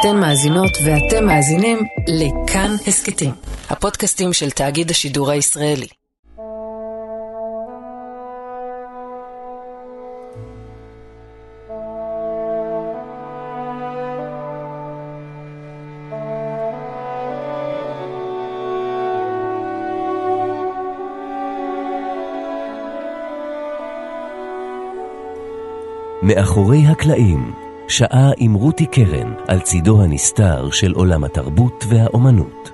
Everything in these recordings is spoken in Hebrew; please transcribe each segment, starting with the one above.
אתן מאזינות ואתם מאזינים לכאן הסכתים, הפודקאסטים של תאגיד השידור הישראלי. מאחורי הקלעים, שעה עם רותי קרן על צידו הנסתר של עולם התרבות והאומנות.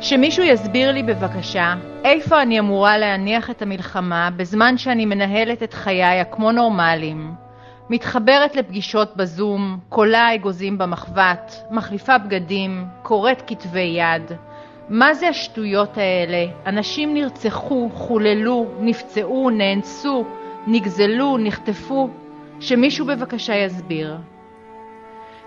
שמישהו יסביר לי בבקשה איפה אני אמורה להניח את המלחמה בזמן שאני מנהלת את חיי כמו נורמלים, מתחברת לפגישות בזום, קולה אגוזים במחבת, מחליפה בגדים, קוראת כתבי יד. מה זה השטויות האלה? אנשים נרצחו, חוללו, נפצעו, נאנסו, נגזלו, נחטפו. שמישהו בבקשה יסביר.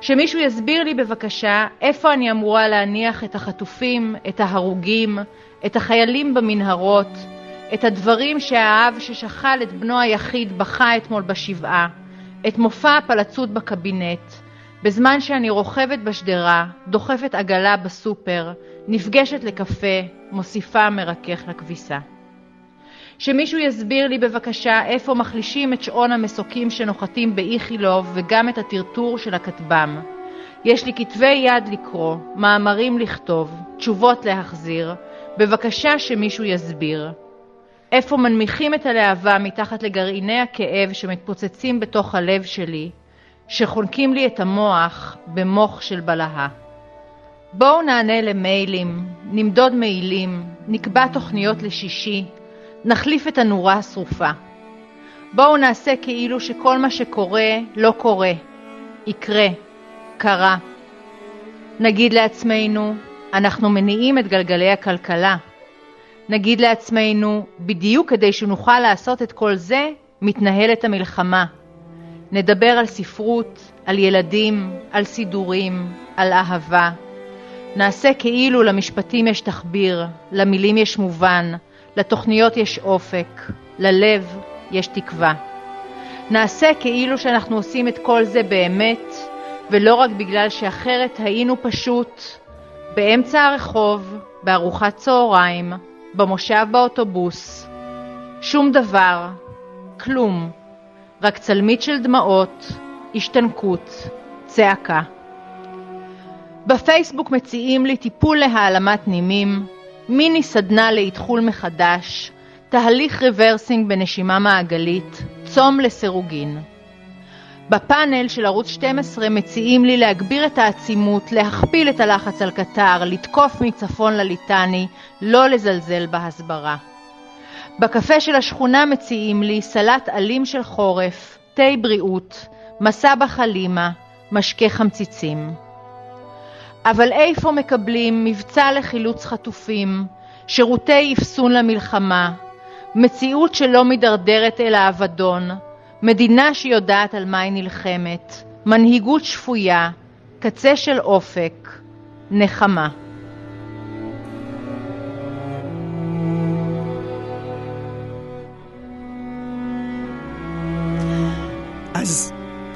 שמישהו יסביר לי בבקשה איפה אני אמורה להניח את החטופים, את ההרוגים, את החיילים במנהרות, את הדברים שהאב ששכל את בנו היחיד בכה אתמול בשבעה. את מופע הפלצות בקבינט, בזמן שאני רוכבת בשדרה, דוחפת עגלה בסופר, נפגשת לקפה, מוסיפה מרכך לכביסה. שמישהו יסביר לי בבקשה איפה מחלישים את שעון המסוקים שנוחתים באיכילוב וגם את הטרטור של הכטב"ם. יש לי כתבי יד לקרוא, מאמרים לכתוב, תשובות להחזיר, בבקשה שמישהו יסביר. איפה מנמיכים את הלהבה מתחת לגרעיני הכאב שמתפוצצים בתוך הלב שלי, שחונקים לי את המוח במוח של בלהה. בואו נענה למיילים, נמדוד מעילים, נקבע תוכניות לשישי, נחליף את הנורה השרופה. בואו נעשה כאילו שכל מה שקורה לא קורה, יקרה, קרה. נגיד לעצמנו, אנחנו מניעים את גלגלי הכלכלה. נגיד לעצמנו, בדיוק כדי שנוכל לעשות את כל זה, מתנהלת המלחמה. נדבר על ספרות, על ילדים, על סידורים, על אהבה. נעשה כאילו למשפטים יש תחביר, למילים יש מובן, לתוכניות יש אופק, ללב יש תקווה. נעשה כאילו שאנחנו עושים את כל זה באמת, ולא רק בגלל שאחרת היינו פשוט באמצע הרחוב, בארוחת צהריים, במושב באוטובוס. שום דבר, כלום, רק צלמית של דמעות, השתנקות, צעקה. בפייסבוק מציעים לי טיפול להעלמת נימים, מיני סדנה לאתחול מחדש, תהליך rebirthing בנשימה מעגלית, צום לסירוגין. בפאנל של ערוץ 12 מציעים לי להגביר את העצימות, להכפיל את הלחץ על קטאר, לתקוף מצפון לליטני, לא לזלזל בהסברה. בקפה של השכונה מציעים לי סלט עלים של חורף, תה בריאות, מסע בחלימה, משקה חמציצים. אבל איפה מקבלים מבצע לחילוץ חטופים, שירותי אפסון למלחמה, מציאות שלא מידרדרת אל האבדון, מדינה שיודעת על מה היא נלחמת, מנהיגות שפויה, קצה של אופק, נחמה. אז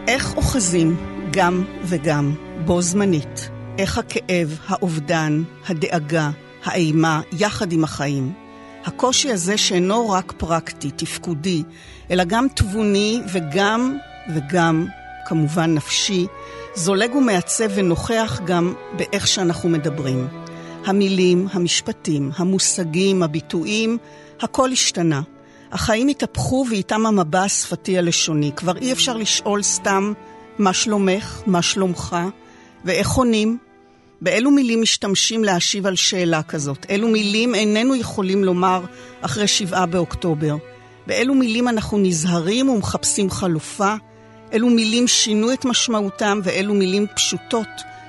איך אוחזים גם וגם בו זמנית? איך הכאב, האובדן, הדאגה, האימה, יחד עם החיים? הקושי הזה שאינו רק פרקטי, תפקודי, אלא גם תבוני וגם, וגם, כמובן נפשי, זולג ומעצב ונוכח גם באיך שאנחנו מדברים. המילים, המשפטים, המושגים, הביטויים, הכל השתנה. החיים התהפכו ואיתם המבע השפתי הלשוני. כבר אי אפשר לשאול סתם מה שלומך, מה שלומך, ואיך עונים, באילו מילים משתמשים להשיב על שאלה כזאת? אילו מילים איננו יכולים לומר אחרי שבעה באוקטובר? באילו מילים אנחנו נזהרים ומחפשים חלופה? אילו מילים שינו את משמעותם ואילו מילים פשוטות,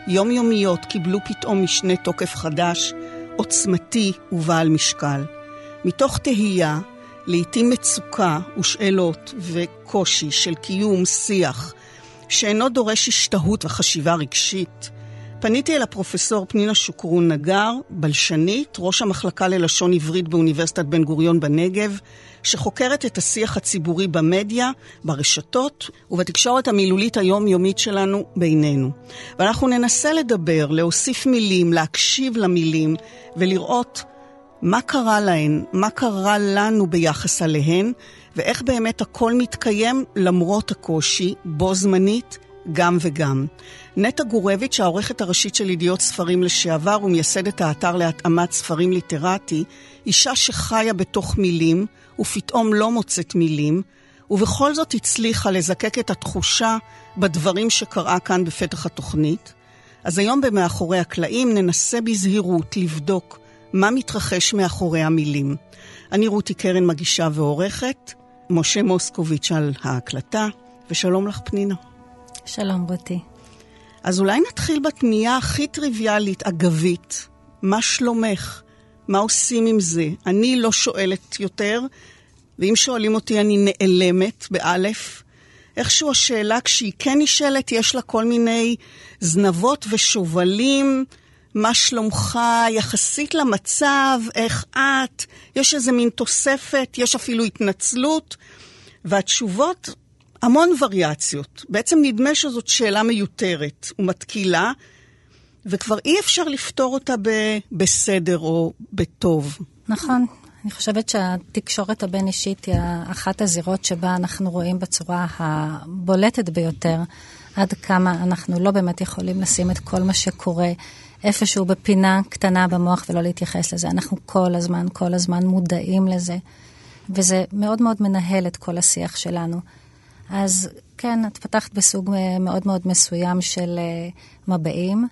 יומיומיות, קיבלו פתאום משנה תוקף חדש, עוצמתי ובעל משקל. מתוך תהייה, לעתים מצוקה ושאלות וקושי של קיום שיח שאינו דורש השתהות וחשיבה רגשית, פניתי אל הפרופסור פנינה שוקרון נגר, בלשנית, ראש המחלקה ללשון עברית באוניברסיטת בן גוריון בנגב, שחוקרת את השיח הציבורי במדיה, ברשתות ובתקשורת המילולית היומיומית שלנו בינינו. ואנחנו ננסה לדבר, להוסיף מילים, להקשיב למילים ולראות מה קרה להן, מה קרה לנו ביחס אליהן, ואיך באמת הכל מתקיים למרות הקושי, בו זמנית, גם וגם. נטע גורביץ', העורכת הראשית של ידיעות ספרים לשעבר ומייסדת האתר להתאמת ספרים ליטרטי, אישה שחיה בתוך מילים, ופתאום לא מוצאת מילים, ובכל זאת הצליחה לזקק את התחושה בדברים שקראה כאן בפתח התוכנית. אז היום במאחורי הקלעים ננסה בזהירות לבדוק מה מתרחש מאחורי המילים. אני רותי קרן מגישה ועורכת, משה מוסקוביץ' על ההקלטה, ושלום לך פנינה. שלום רותי. אז אולי נתחיל בתמיהה הכי טריוויאלית, אגבית. מה שלומך? מה עושים עם זה? אני לא שואלת יותר, ואם שואלים אותי אני נעלמת, באלף. איכשהו השאלה, כשהיא כן נשאלת, יש לה כל מיני זנבות ושובלים. מה שלומך יחסית למצב, איך את, יש איזה מין תוספת, יש אפילו התנצלות, והתשובות, המון וריאציות. בעצם נדמה שזאת שאלה מיותרת ומתקילה, וכבר אי אפשר לפתור אותה ב- בסדר או בטוב. נכון. אני חושבת שהתקשורת הבין-אישית היא אחת הזירות שבה אנחנו רואים בצורה הבולטת ביותר עד כמה אנחנו לא באמת יכולים לשים את כל מה שקורה איפשהו בפינה קטנה במוח ולא להתייחס לזה. אנחנו כל הזמן, כל הזמן מודעים לזה, וזה מאוד מאוד מנהל את כל השיח שלנו. אז כן, את פתחת בסוג מאוד מאוד מסוים של אה, מבעים,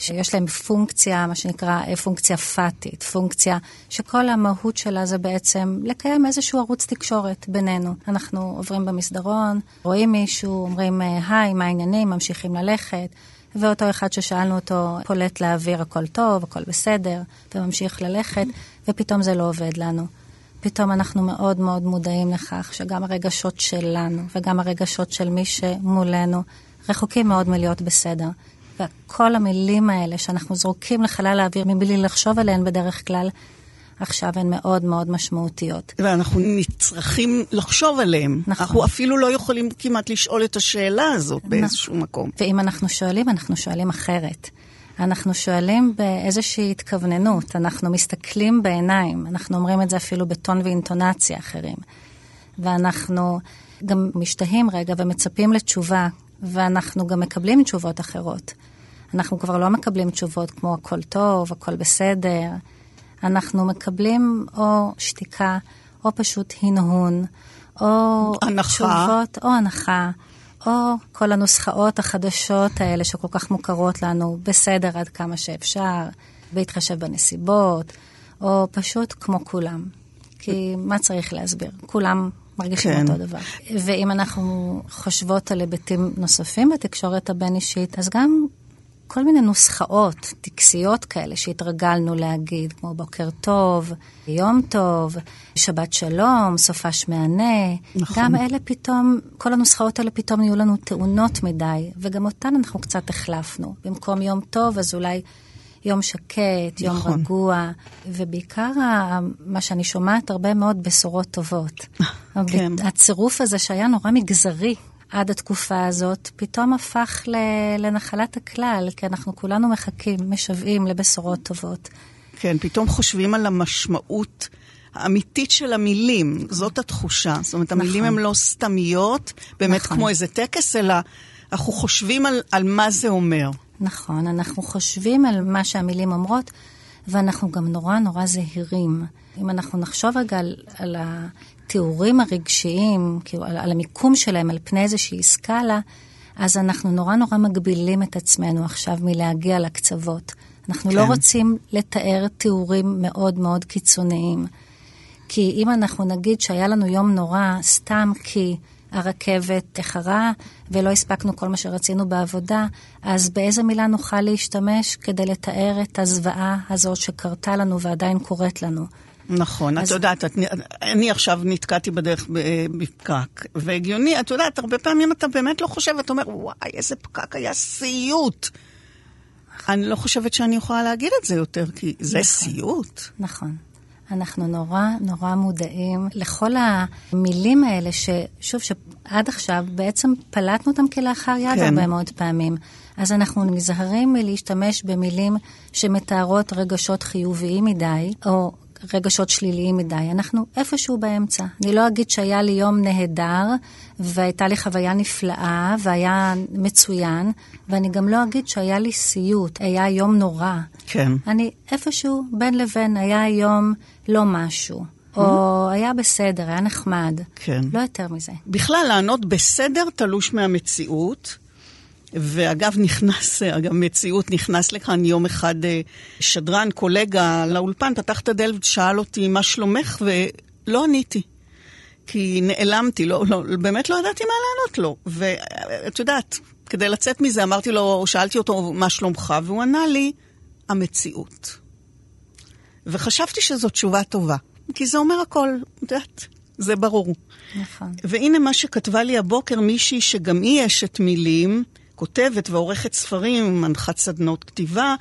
שיש להם פונקציה, מה שנקרא אה, פונקציה פאטית, פונקציה שכל המהות שלה זה בעצם לקיים איזשהו ערוץ תקשורת בינינו. אנחנו עוברים במסדרון, רואים מישהו, אומרים היי, מה העניינים, ממשיכים ללכת. ואותו אחד ששאלנו אותו פולט לאוויר הכל טוב, הכל בסדר, וממשיך ללכת, ופתאום זה לא עובד לנו. פתאום אנחנו מאוד מאוד מודעים לכך שגם הרגשות שלנו וגם הרגשות של מי שמולנו רחוקים מאוד מלהיות בסדר. וכל המילים האלה שאנחנו זורקים לחלל האוויר מבלי לחשוב עליהן בדרך כלל, עכשיו הן מאוד מאוד משמעותיות. ואנחנו נצרכים לחשוב עליהן. נכון. אנחנו אפילו לא יכולים כמעט לשאול את השאלה הזאת נכון. באיזשהו מקום. ואם אנחנו שואלים, אנחנו שואלים אחרת. אנחנו שואלים באיזושהי התכווננות, אנחנו מסתכלים בעיניים, אנחנו אומרים את זה אפילו בטון ואינטונציה אחרים. ואנחנו גם משתהים רגע ומצפים לתשובה, ואנחנו גם מקבלים תשובות אחרות. אנחנו כבר לא מקבלים תשובות כמו הכל טוב, הכל בסדר. אנחנו מקבלים או שתיקה, או פשוט הנהון, או הנחה. תשובות, או הנחה, או כל הנוסחאות החדשות האלה שכל כך מוכרות לנו, בסדר עד כמה שאפשר, בהתחשב בנסיבות, או פשוט כמו כולם. כי מה צריך להסביר? כולם מרגישים כן. אותו דבר. ואם אנחנו חושבות על היבטים נוספים בתקשורת הבין-אישית, אז גם כל מיני נוסחאות טקסיות כאלה שהתרגלנו להגיד, כמו בוקר טוב, יום טוב, שבת שלום, סופש מהנה. נכון. גם אלה פתאום, כל הנוסחאות האלה פתאום נהיו לנו טעונות מדי, וגם אותן אנחנו קצת החלפנו. במקום יום טוב, אז אולי יום שקט, יום נכון. רגוע, ובעיקר מה שאני שומעת הרבה מאוד בשורות טובות. כן. הצירוף הזה שהיה נורא מגזרי עד התקופה הזאת, פתאום הפך לנחלת הכלל, כי אנחנו כולנו מחכים, משוועים לבשורות טובות. כן, פתאום חושבים על המשמעות האמיתית של המילים, זאת התחושה. זאת אומרת, נכון. המילים הן לא סתמיות, באמת נכון. כמו איזה טקס, אלא אנחנו חושבים על, על מה זה אומר. נכון, אנחנו חושבים על מה שהמילים אומרות, ואנחנו גם נורא נורא זהירים. אם אנחנו נחשוב רגע על, על התיאורים הרגשיים, כאילו על, על המיקום שלהם על פני איזושהי סקאלה, אז אנחנו נורא נורא מגבילים את עצמנו עכשיו מלהגיע לקצוות. אנחנו לא כן. לא רוצים לתאר תיאורים מאוד מאוד קיצוניים. כי אם אנחנו נגיד שהיה לנו יום נורא סתם כי הרכבת איחרה ולא הספקנו כל מה שרצינו בעבודה, אז באיזה מילה נוכל להשתמש כדי לתאר את הזוועה הזאת שקרתה לנו ועדיין קורית לנו? נכון, אז... את יודעת, את, אני עכשיו נתקעתי בדרך בפקק, והגיוני, את יודעת, הרבה פעמים אתה באמת לא חושב, אתה אומר, וואי, איזה פקק היה סיוט. אני לא חושבת שאני יכולה להגיד את זה יותר, כי זה נכון. סיוט. נכון. אנחנו נורא נורא מודעים לכל המילים האלה, ששוב, שעד עכשיו בעצם פלטנו אותם כלאחר יד כן. הרבה מאוד פעמים. אז אנחנו נזהרים מלהשתמש במילים שמתארות רגשות חיוביים מדי, או רגשות שליליים מדי. אנחנו איפשהו באמצע. אני לא אגיד שהיה לי יום נהדר, והייתה לי חוויה נפלאה, והיה מצוין, ואני גם לא אגיד שהיה לי סיוט, היה יום נורא. כן. אני איפשהו בין לבין, היה יום לא משהו, או היה בסדר, היה נחמד. כן. לא יותר מזה. בכלל, לענות בסדר תלוש מהמציאות. ואגב, נכנס, אגב, מציאות, נכנס לכאן יום אחד אה, שדרן, קולגה לאולפן, פתח את הדלת, שאל אותי, מה שלומך? ולא עניתי. כי נעלמתי, לא, לא, באמת לא ידעתי מה לענות לו. ואת יודעת, כדי לצאת מזה, אמרתי לו, שאלתי אותו, מה שלומך? והוא ענה לי, המציאות. וחשבתי שזו תשובה טובה, כי זה אומר הכל, את יודעת, זה ברור. נכון. והנה מה שכתבה לי הבוקר מישהי שגם היא אשת מילים, כותבת ועורכת ספרים, מנחת סדנות כתיבה.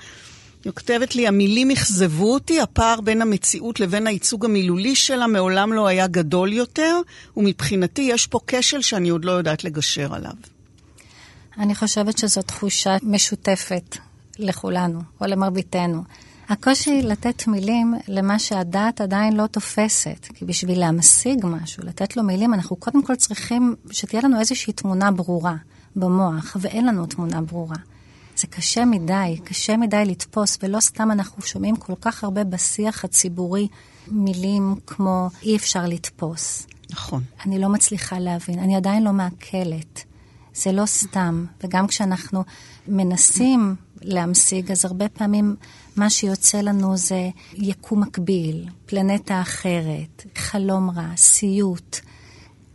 היא כותבת לי, המילים אכזבו אותי, הפער בין המציאות לבין הייצוג המילולי שלה מעולם לא היה גדול יותר, ומבחינתי יש פה כשל שאני עוד לא יודעת לגשר עליו. אני חושבת שזו תחושה משותפת לכולנו, או למרביתנו. הקושי לתת מילים למה שהדעת עדיין לא תופסת, כי בשביל להמשיג משהו, לתת לו מילים, אנחנו קודם כל צריכים שתהיה לנו איזושהי תמונה ברורה במוח, ואין לנו תמונה ברורה. זה קשה מדי, קשה מדי לתפוס, ולא סתם אנחנו שומעים כל כך הרבה בשיח הציבורי מילים כמו אי אפשר לתפוס. נכון. אני לא מצליחה להבין, אני עדיין לא מעכלת. זה לא סתם, וגם כשאנחנו מנסים להמשיג, אז הרבה פעמים מה שיוצא לנו זה יקום מקביל, פלנטה אחרת, חלום רע, סיוט.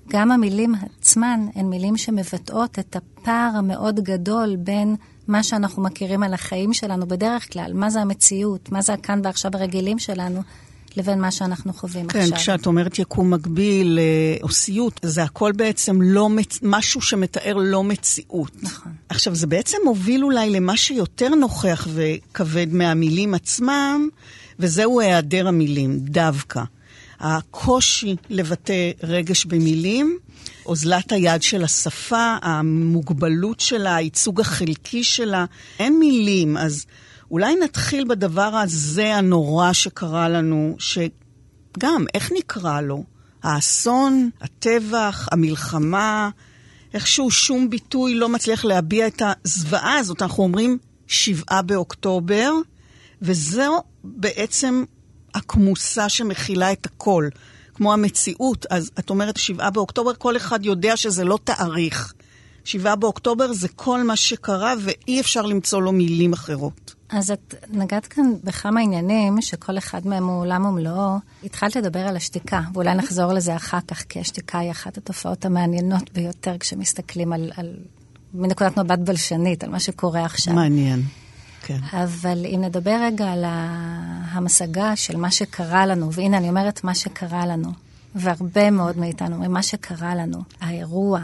גם המילים עצמן הן מילים שמבטאות את הפער המאוד גדול בין מה שאנחנו מכירים על החיים שלנו בדרך כלל, מה זה המציאות, מה זה הכאן ועכשיו הרגילים שלנו, לבין מה שאנחנו חווים כן, עכשיו. כשאת אומרת יקום מקביל אה, או סיוט, זה הכל בעצם לא מצ... משהו שמתאר לא מציאות. נכון. עכשיו, זה בעצם מוביל אולי למה שיותר נוכח וכבד מהמילים עצמם, וזהו היעדר המילים, דווקא. הקושי לבטא רגש במילים, אוזלת היד של השפה, המוגבלות שלה, הייצוג החלקי שלה, אין מילים, אז אולי נתחיל בדבר הזה הנורא שקרה לנו, שגם, איך נקרא לו? האסון, הטבח, המלחמה, איכשהו שום ביטוי לא מצליח להביע את הזוועה הזאת. אנחנו אומרים שבעה באוקטובר, וזו בעצם הכמוסה שמכילה את הכל. כמו המציאות, אז את אומרת שבעה באוקטובר, כל אחד יודע שזה לא תאריך. שבעה באוקטובר זה כל מה שקרה, ואי אפשר למצוא לו מילים אחרות. אז את נגעת כאן בכמה עניינים, שכל אחד מהם הוא עולם ומלואו. התחלת לדבר על השתיקה, ואולי נחזור לזה אחר כך, כי השתיקה היא אחת התופעות המעניינות ביותר כשמסתכלים על, על מנקודת מבט בלשנית, על מה שקורה עכשיו. מעניין. כן. אבל אם נדבר רגע על ההמשגה של מה שקרה לנו, והנה אני אומרת מה שקרה לנו, והרבה מאוד מאיתנו אומרים מה שקרה לנו, האירוע,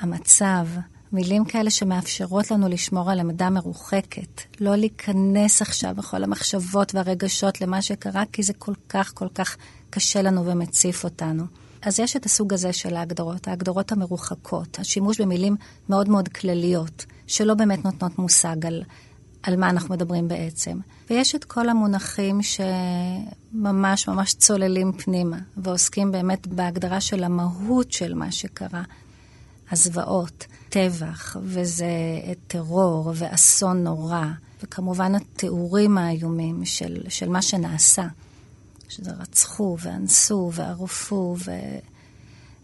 המצב, מילים כאלה שמאפשרות לנו לשמור על עמדה מרוחקת, לא להיכנס עכשיו בכל המחשבות והרגשות למה שקרה, כי זה כל כך כל כך קשה לנו ומציף אותנו. אז יש את הסוג הזה של ההגדרות, ההגדרות המרוחקות, השימוש במילים מאוד מאוד כלליות, שלא באמת נותנות מושג על, על מה אנחנו מדברים בעצם. ויש את כל המונחים שממש ממש צוללים פנימה, ועוסקים באמת בהגדרה של המהות של מה שקרה. הזוועות, טבח, וזה טרור ואסון נורא, וכמובן התיאורים האיומים של, של מה שנעשה, שזה רצחו ואנסו וערפו ו...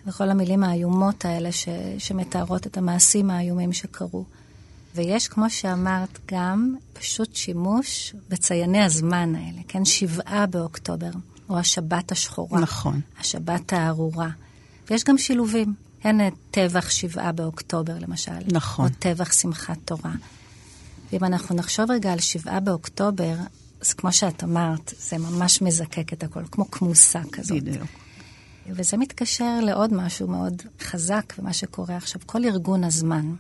וכל המילים האיומות האלה ש... שמתארות את המעשים האיומים שקרו. ויש, כמו שאמרת, גם פשוט שימוש בצייני הזמן האלה, כן? שבעה באוקטובר, או השבת השחורה. נכון. השבת הארורה. ויש גם שילובים. הנה טבח שבעה באוקטובר, למשל. נכון. או טבח שמחת תורה. ואם אנחנו נחשוב רגע על שבעה באוקטובר, אז כמו שאת אמרת, זה ממש מזקק את הכל, כמו כמוסה כזאת. בדיוק. וזה מתקשר לעוד משהו מאוד חזק במה שקורה עכשיו. כל ארגון הזמן.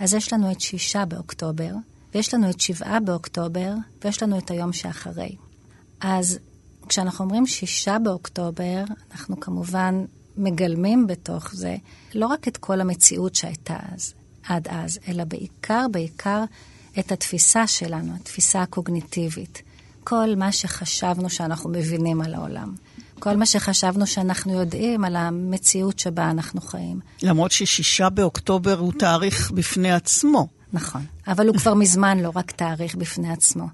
אז יש לנו את שישה באוקטובר, ויש לנו את שבעה באוקטובר, ויש לנו את היום שאחרי. אז כשאנחנו אומרים שישה באוקטובר, אנחנו כמובן מגלמים בתוך זה לא רק את כל המציאות שהייתה אז, עד אז, אלא בעיקר, בעיקר את התפיסה שלנו, התפיסה הקוגניטיבית. כל מה שחשבנו שאנחנו מבינים על העולם. כל מה שחשבנו שאנחנו יודעים על המציאות שבה אנחנו חיים. למרות ששישה באוקטובר הוא תאריך בפני עצמו. נכון, אבל הוא כבר מזמן לא רק תאריך בפני עצמו.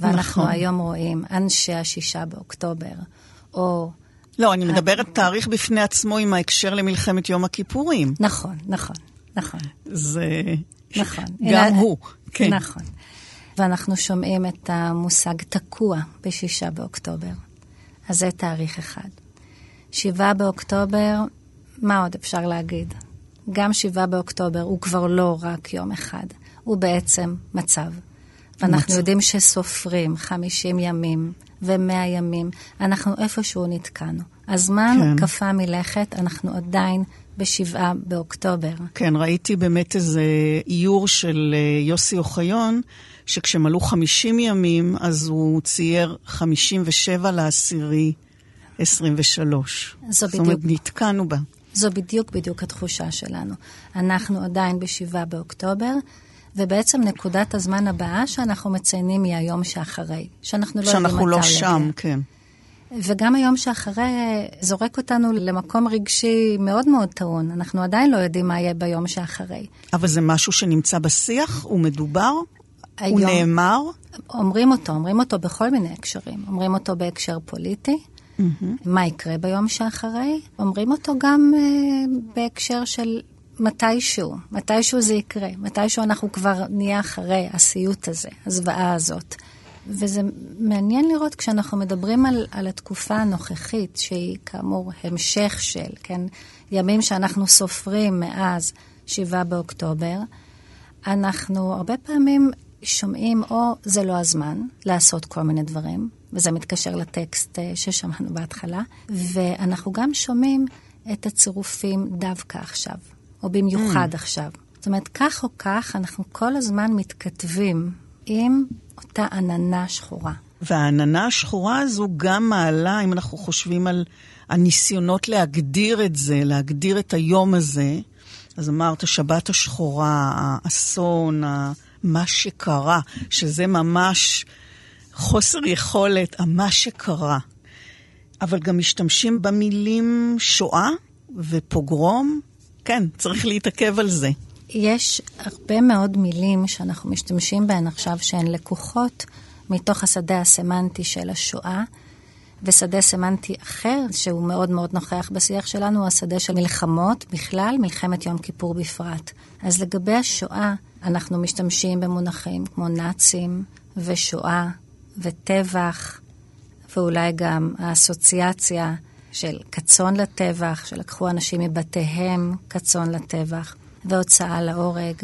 ואנחנו נכון. היום רואים אנשי השישה באוקטובר, או... לא, אני מדברת תאריך בפני עצמו עם ההקשר למלחמת יום הכיפורים. נכון, נכון, נכון. זה... נכון. גם אלא... הוא, כן. נכון. ואנחנו שומעים את המושג תקוע בשישה באוקטובר. אז זה תאריך אחד. שבעה באוקטובר, מה עוד אפשר להגיד? גם שבעה באוקטובר הוא כבר לא רק יום אחד, הוא בעצם מצב. ואנחנו מצב. יודעים שסופרים 50 ימים ו-100 ימים, אנחנו איפשהו נתקענו. הזמן כן. קפא מלכת, אנחנו עדיין בשבעה באוקטובר. כן, ראיתי באמת איזה איור של אה, יוסי אוחיון, שכשמלאו 50 ימים, אז הוא צייר 57 לעשירי 23. זו בדיוק. זאת אומרת, נתקענו בה. זו בדיוק בדיוק התחושה שלנו. אנחנו עדיין בשבעה באוקטובר, ובעצם נקודת הזמן הבאה שאנחנו מציינים היא היום שאחרי, שאנחנו לא יודעים מתי שאנחנו לא שם, כן. וגם היום שאחרי זורק אותנו למקום רגשי מאוד מאוד טעון. אנחנו עדיין לא יודעים מה יהיה ביום שאחרי. אבל זה משהו שנמצא בשיח? הוא מדובר? היום, הוא נאמר? אומרים אותו, אומרים אותו בכל מיני הקשרים. אומרים אותו בהקשר פוליטי, mm-hmm. מה יקרה ביום שאחרי. אומרים אותו גם uh, בהקשר של מתישהו, מתישהו זה יקרה, מתישהו אנחנו כבר נהיה אחרי הסיוט הזה, הזוועה הזאת. וזה מעניין לראות כשאנחנו מדברים על, על התקופה הנוכחית, שהיא כאמור המשך של, כן, ימים שאנחנו סופרים מאז 7 באוקטובר, אנחנו הרבה פעמים שומעים או זה לא הזמן לעשות כל מיני דברים, וזה מתקשר לטקסט אה, ששמענו בהתחלה, ואנחנו גם שומעים את הצירופים דווקא עכשיו, או במיוחד mm. עכשיו. זאת אומרת, כך או כך, אנחנו כל הזמן מתכתבים עם אותה עננה שחורה. והעננה השחורה הזו גם מעלה, אם אנחנו חושבים על הניסיונות להגדיר את זה, להגדיר את היום הזה, אז אמרת, שבת השחורה, האסון, מה שקרה, שזה ממש חוסר יכולת, מה שקרה. אבל גם משתמשים במילים שואה ופוגרום. כן, צריך להתעכב על זה. יש הרבה מאוד מילים שאנחנו משתמשים בהן עכשיו שהן לקוחות מתוך השדה הסמנטי של השואה, ושדה סמנטי אחר, שהוא מאוד מאוד נוכח בשיח שלנו, הוא השדה של מלחמות בכלל, מלחמת יום כיפור בפרט. אז לגבי השואה, אנחנו משתמשים במונחים כמו נאצים ושואה וטבח, ואולי גם האסוציאציה של כצאן לטבח, שלקחו אנשים מבתיהם כצאן לטבח. והוצאה להורג,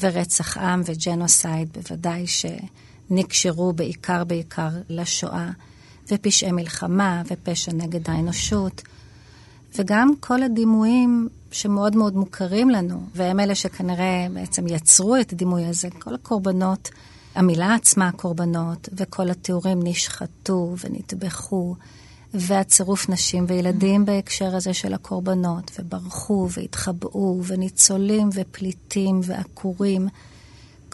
ורצח עם וג'נוסייד, בוודאי שנקשרו בעיקר בעיקר לשואה, ופשעי מלחמה ופשע נגד האנושות, וגם כל הדימויים שמאוד מאוד מוכרים לנו, והם אלה שכנראה בעצם יצרו את הדימוי הזה, כל הקורבנות, המילה עצמה קורבנות, וכל התיאורים נשחטו ונטבחו. והצירוף נשים וילדים בהקשר הזה של הקורבנות, וברחו והתחבאו, וניצולים ופליטים ועקורים,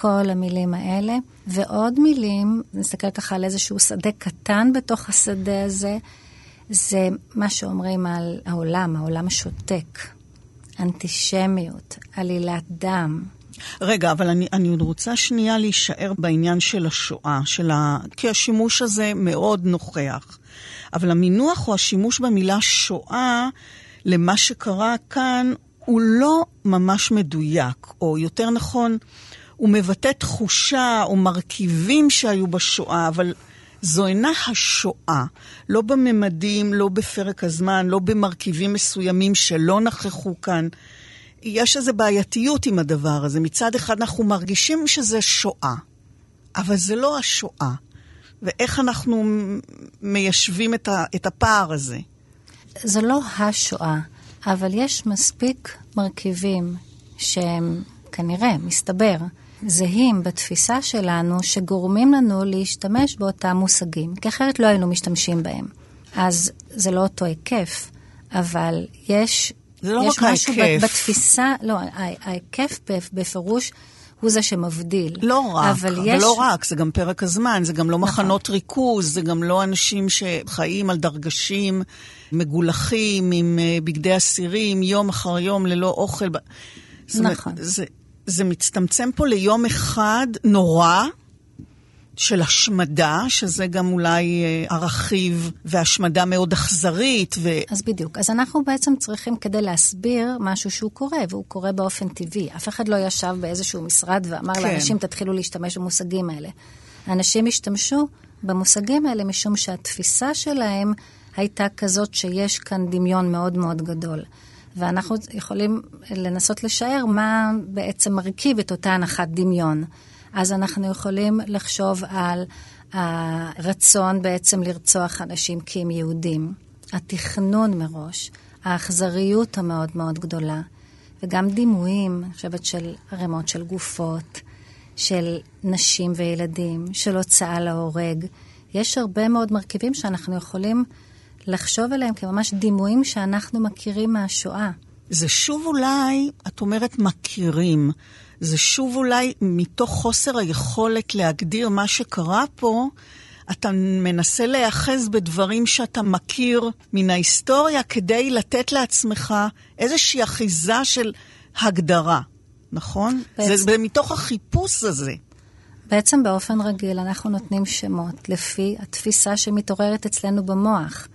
כל המילים האלה. ועוד מילים, נסתכל ככה על איזשהו שדה קטן בתוך השדה הזה, זה מה שאומרים על העולם, העולם השותק. אנטישמיות, עלילת דם, רגע, אבל אני, אני רוצה שנייה להישאר בעניין של השואה, של ה... כי השימוש הזה מאוד נוכח. אבל המינוח או השימוש במילה שואה למה שקרה כאן הוא לא ממש מדויק, או יותר נכון, הוא מבטא תחושה או מרכיבים שהיו בשואה, אבל זו אינה השואה, לא בממדים, לא בפרק הזמן, לא במרכיבים מסוימים שלא נכחו כאן. יש איזו בעייתיות עם הדבר הזה. מצד אחד אנחנו מרגישים שזה שואה, אבל זה לא השואה. ואיך אנחנו מיישבים את, ה, את הפער הזה? זה לא השואה, אבל יש מספיק מרכיבים שהם כנראה, מסתבר, זהים בתפיסה שלנו, שגורמים לנו להשתמש באותם מושגים, כי אחרת לא היינו משתמשים בהם. אז זה לא אותו היקף, אבל יש... זה לא יש רק משהו ההיקף. בתפיסה, לא, ההיקף בפירוש הוא זה שמבדיל. לא רק, אבל אבל יש... לא רק, זה גם פרק הזמן, זה גם לא מחנות ריכוז, זה גם לא אנשים שחיים על דרגשים מגולחים עם אה, בגדי אסירים, יום אחר יום ללא אוכל. זאת אומרת, נכון. זה, זה מצטמצם פה ליום אחד נורא. של השמדה, שזה גם אולי אה, הרכיב, והשמדה מאוד אכזרית, ו... אז בדיוק. אז אנחנו בעצם צריכים, כדי להסביר משהו שהוא קורה, והוא קורה באופן טבעי. אף אחד לא ישב באיזשהו משרד ואמר כן. כן. לאנשים, תתחילו להשתמש במושגים האלה. האנשים השתמשו במושגים האלה משום שהתפיסה שלהם הייתה כזאת שיש כאן דמיון מאוד מאוד גדול. ואנחנו יכולים לנסות לשער מה בעצם מרכיב את אותה הנחת דמיון. אז אנחנו יכולים לחשוב על הרצון בעצם לרצוח אנשים כי הם יהודים, התכנון מראש, האכזריות המאוד מאוד גדולה, וגם דימויים, אני חושבת, של ערימות של גופות, של נשים וילדים, של הוצאה להורג. יש הרבה מאוד מרכיבים שאנחנו יכולים לחשוב עליהם כממש דימויים שאנחנו מכירים מהשואה. זה שוב אולי, את אומרת מכירים, זה שוב אולי מתוך חוסר היכולת להגדיר מה שקרה פה, אתה מנסה להיאחז בדברים שאתה מכיר מן ההיסטוריה כדי לתת לעצמך איזושהי אחיזה של הגדרה, נכון? בעצם. זה מתוך החיפוש הזה. בעצם באופן רגיל אנחנו נותנים שמות לפי התפיסה שמתעוררת אצלנו במוח.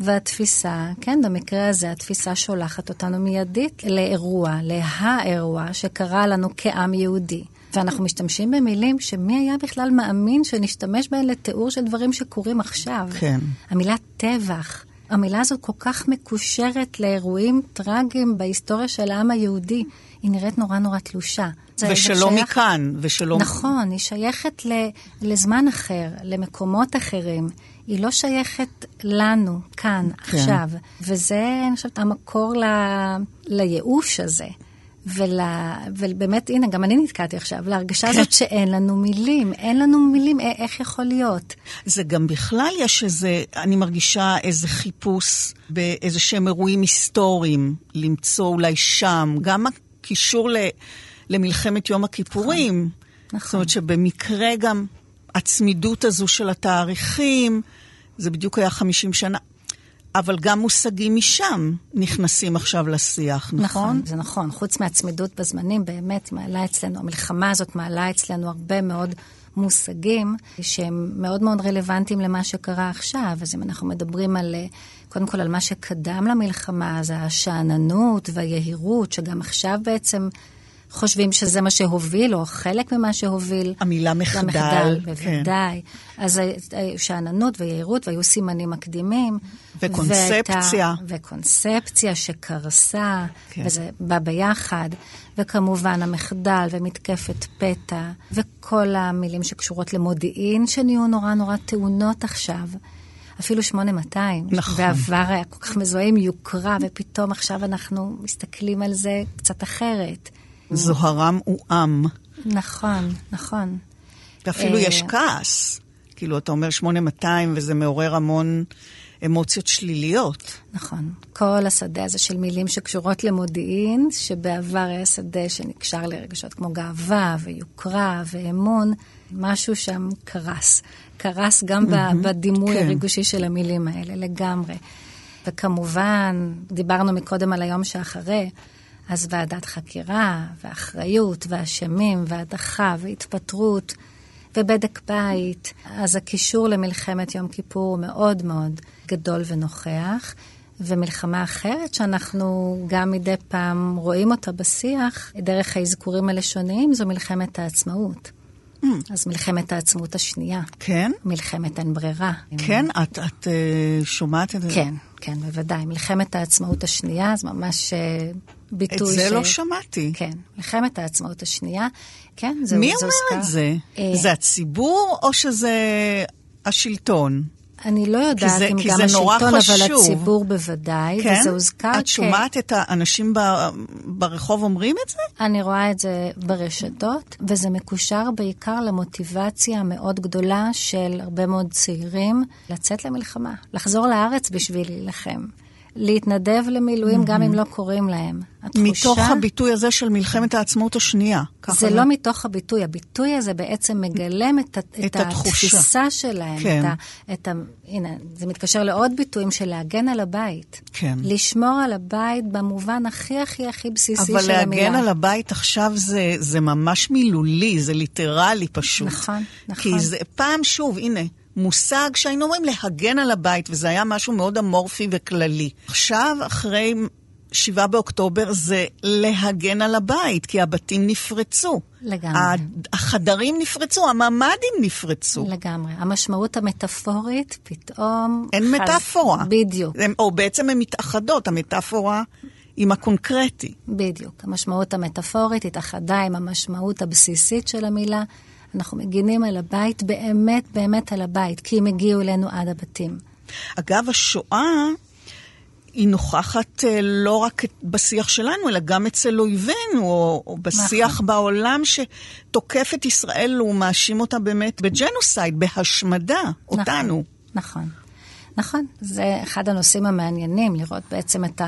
והתפיסה, כן, במקרה הזה התפיסה שולחת אותנו מיידית לאירוע, להאירוע שקרה לנו כעם יהודי. ואנחנו משתמשים במילים שמי היה בכלל מאמין שנשתמש בהן לתיאור של דברים שקורים עכשיו. כן. המילה טבח, המילה הזאת כל כך מקושרת לאירועים טרגיים בהיסטוריה של העם היהודי. היא נראית נורא נורא תלושה. ושלא שייך- מכאן, ושלא... נכון, היא שייכת ל, לזמן אחר, למקומות אחרים. היא לא שייכת לנו, כאן, כן. עכשיו. וזה, אני חושבת, המקור ל, לייאוש הזה. ול, ובאמת, הנה, גם אני נתקעתי עכשיו, להרגשה כן. הזאת שאין לנו מילים. אין לנו מילים, א- איך יכול להיות? זה גם בכלל יש איזה, אני מרגישה איזה חיפוש באיזה שהם אירועים היסטוריים, למצוא אולי שם, גם הקישור ל, למלחמת יום הכיפורים. נכון. זאת אומרת שבמקרה גם הצמידות הזו של התאריכים, זה בדיוק היה 50 שנה. אבל גם מושגים משם נכנסים עכשיו לשיח, נכון? נכון, זה נכון. חוץ מהצמידות בזמנים, באמת מעלה אצלנו, המלחמה הזאת מעלה אצלנו הרבה מאוד מושגים שהם מאוד מאוד רלוונטיים למה שקרה עכשיו. אז אם אנחנו מדברים על, קודם כל על מה שקדם למלחמה, אז השאננות והיהירות, שגם עכשיו בעצם חושבים שזה מה שהוביל, או חלק ממה שהוביל. המילה מחדל, למחדל, כן. בוודאי. אז אה, אה, שאננות ויהירות, והיו סימנים מקדימים. וקונספציה. והייתה- וקונספציה שקרסה, כן. כן. וזה בא ביחד, וכמובן המחדל ומתקפת פתע, וכל המילים שקשורות למודיעין שנהיו נורא נורא טעונות עכשיו. אפילו 8200, נכון. בעבר היה כל כך מזוהה עם יוקרה, ופתאום עכשיו אנחנו מסתכלים על זה קצת אחרת. זוהרם הוא עם. נכון, נכון. ואפילו אה, יש כעס. כאילו, אתה אומר 8200 וזה מעורר המון אמוציות שליליות. נכון. כל השדה הזה של מילים שקשורות למודיעין, שבעבר היה שדה שנקשר לרגשות כמו גאווה ויוקרה ואמון, משהו שם קרס. קרס גם mm-hmm, בדימוי כן. כן. הריגושי של המילים האלה, לגמרי. וכמובן, דיברנו מקודם על היום שאחרי, אז ועדת חקירה, ואחריות, ואשמים, והדחה, והתפטרות, ובדק בית. אז הקישור למלחמת יום כיפור הוא מאוד מאוד גדול ונוכח. ומלחמה אחרת שאנחנו גם מדי פעם רואים אותה בשיח, דרך האזכורים הלשוניים, זו מלחמת העצמאות. אז מלחמת העצמאות השנייה, כן? מלחמת אין ברירה. כן? את, את uh, שומעת את זה? כן, כן, בוודאי. מלחמת העצמאות השנייה, זה ממש אה, את ביטוי זה ש... לא שמעתי. כן, מלחמת העצמאות השנייה. כן, זה מי אומר הוזכר. את זה? אה, זה הציבור או שזה השלטון? אני לא יודעת זה- אם כי גם השלטון, אבל חשוב. הציבור בוודאי, כן? וזה הוזכר את שומעת את האנשים ב- ברחוב אומרים את זה? אני רואה את זה ברשתות, וזה מקושר בעיקר למוטיבציה המאוד גדולה של הרבה מאוד צעירים לצאת למלחמה, לחזור לארץ בשביל להילחם. להתנדב למילואים גם אם לא קוראים להם. התחושה... מתוך הביטוי הזה של מלחמת העצמאות השנייה. זה לא מתוך הביטוי, הביטוי הזה בעצם מגלם את, את את. התפיסה שלהם. כן. את ה, את ה, הנה, זה מתקשר לעוד ביטויים של להגן על הבית. כן. לשמור על הבית במובן הכי הכי הכי בסיסי אבל של המילה. להגן על הבית עכשיו זה, זה ממש מילולי, זה ליטרלי פשוט. נכון, נכון. כי זה פעם, שוב, הנה, מושג שהיינו אומרים להגן על הבית, וזה היה משהו מאוד אמורפי וכללי. עכשיו, אחרי 7 באוקטובר, זה להגן על הבית, כי הבתים נפרצו. לגמרי. החדרים נפרצו, הממ"דים נפרצו. לגמרי. המשמעות המטאפורית פתאום... אין חז- מטאפורה. בדיוק, הם, או בעצם הן מתאחדות, המטאפורה עם הקונקרטי. בדיוק. המשמעות המטאפורית התאחדה עם המשמעות הבסיסית של המילה. אנחנו מגינים על הבית, באמת באמת על הבית, כי הם הגיעו אלינו עד הבתים. אגב, השואה היא נוכחת אה, לא רק בשיח שלנו, אלא גם אצל אויבינו, או, או בשיח נכון. בעולם שתוקף את ישראל, הוא מאשים אותה באמת בג'נוסייד, בהשמדה, אותנו. נכון. נכון, זה אחד הנושאים המעניינים, לראות בעצם את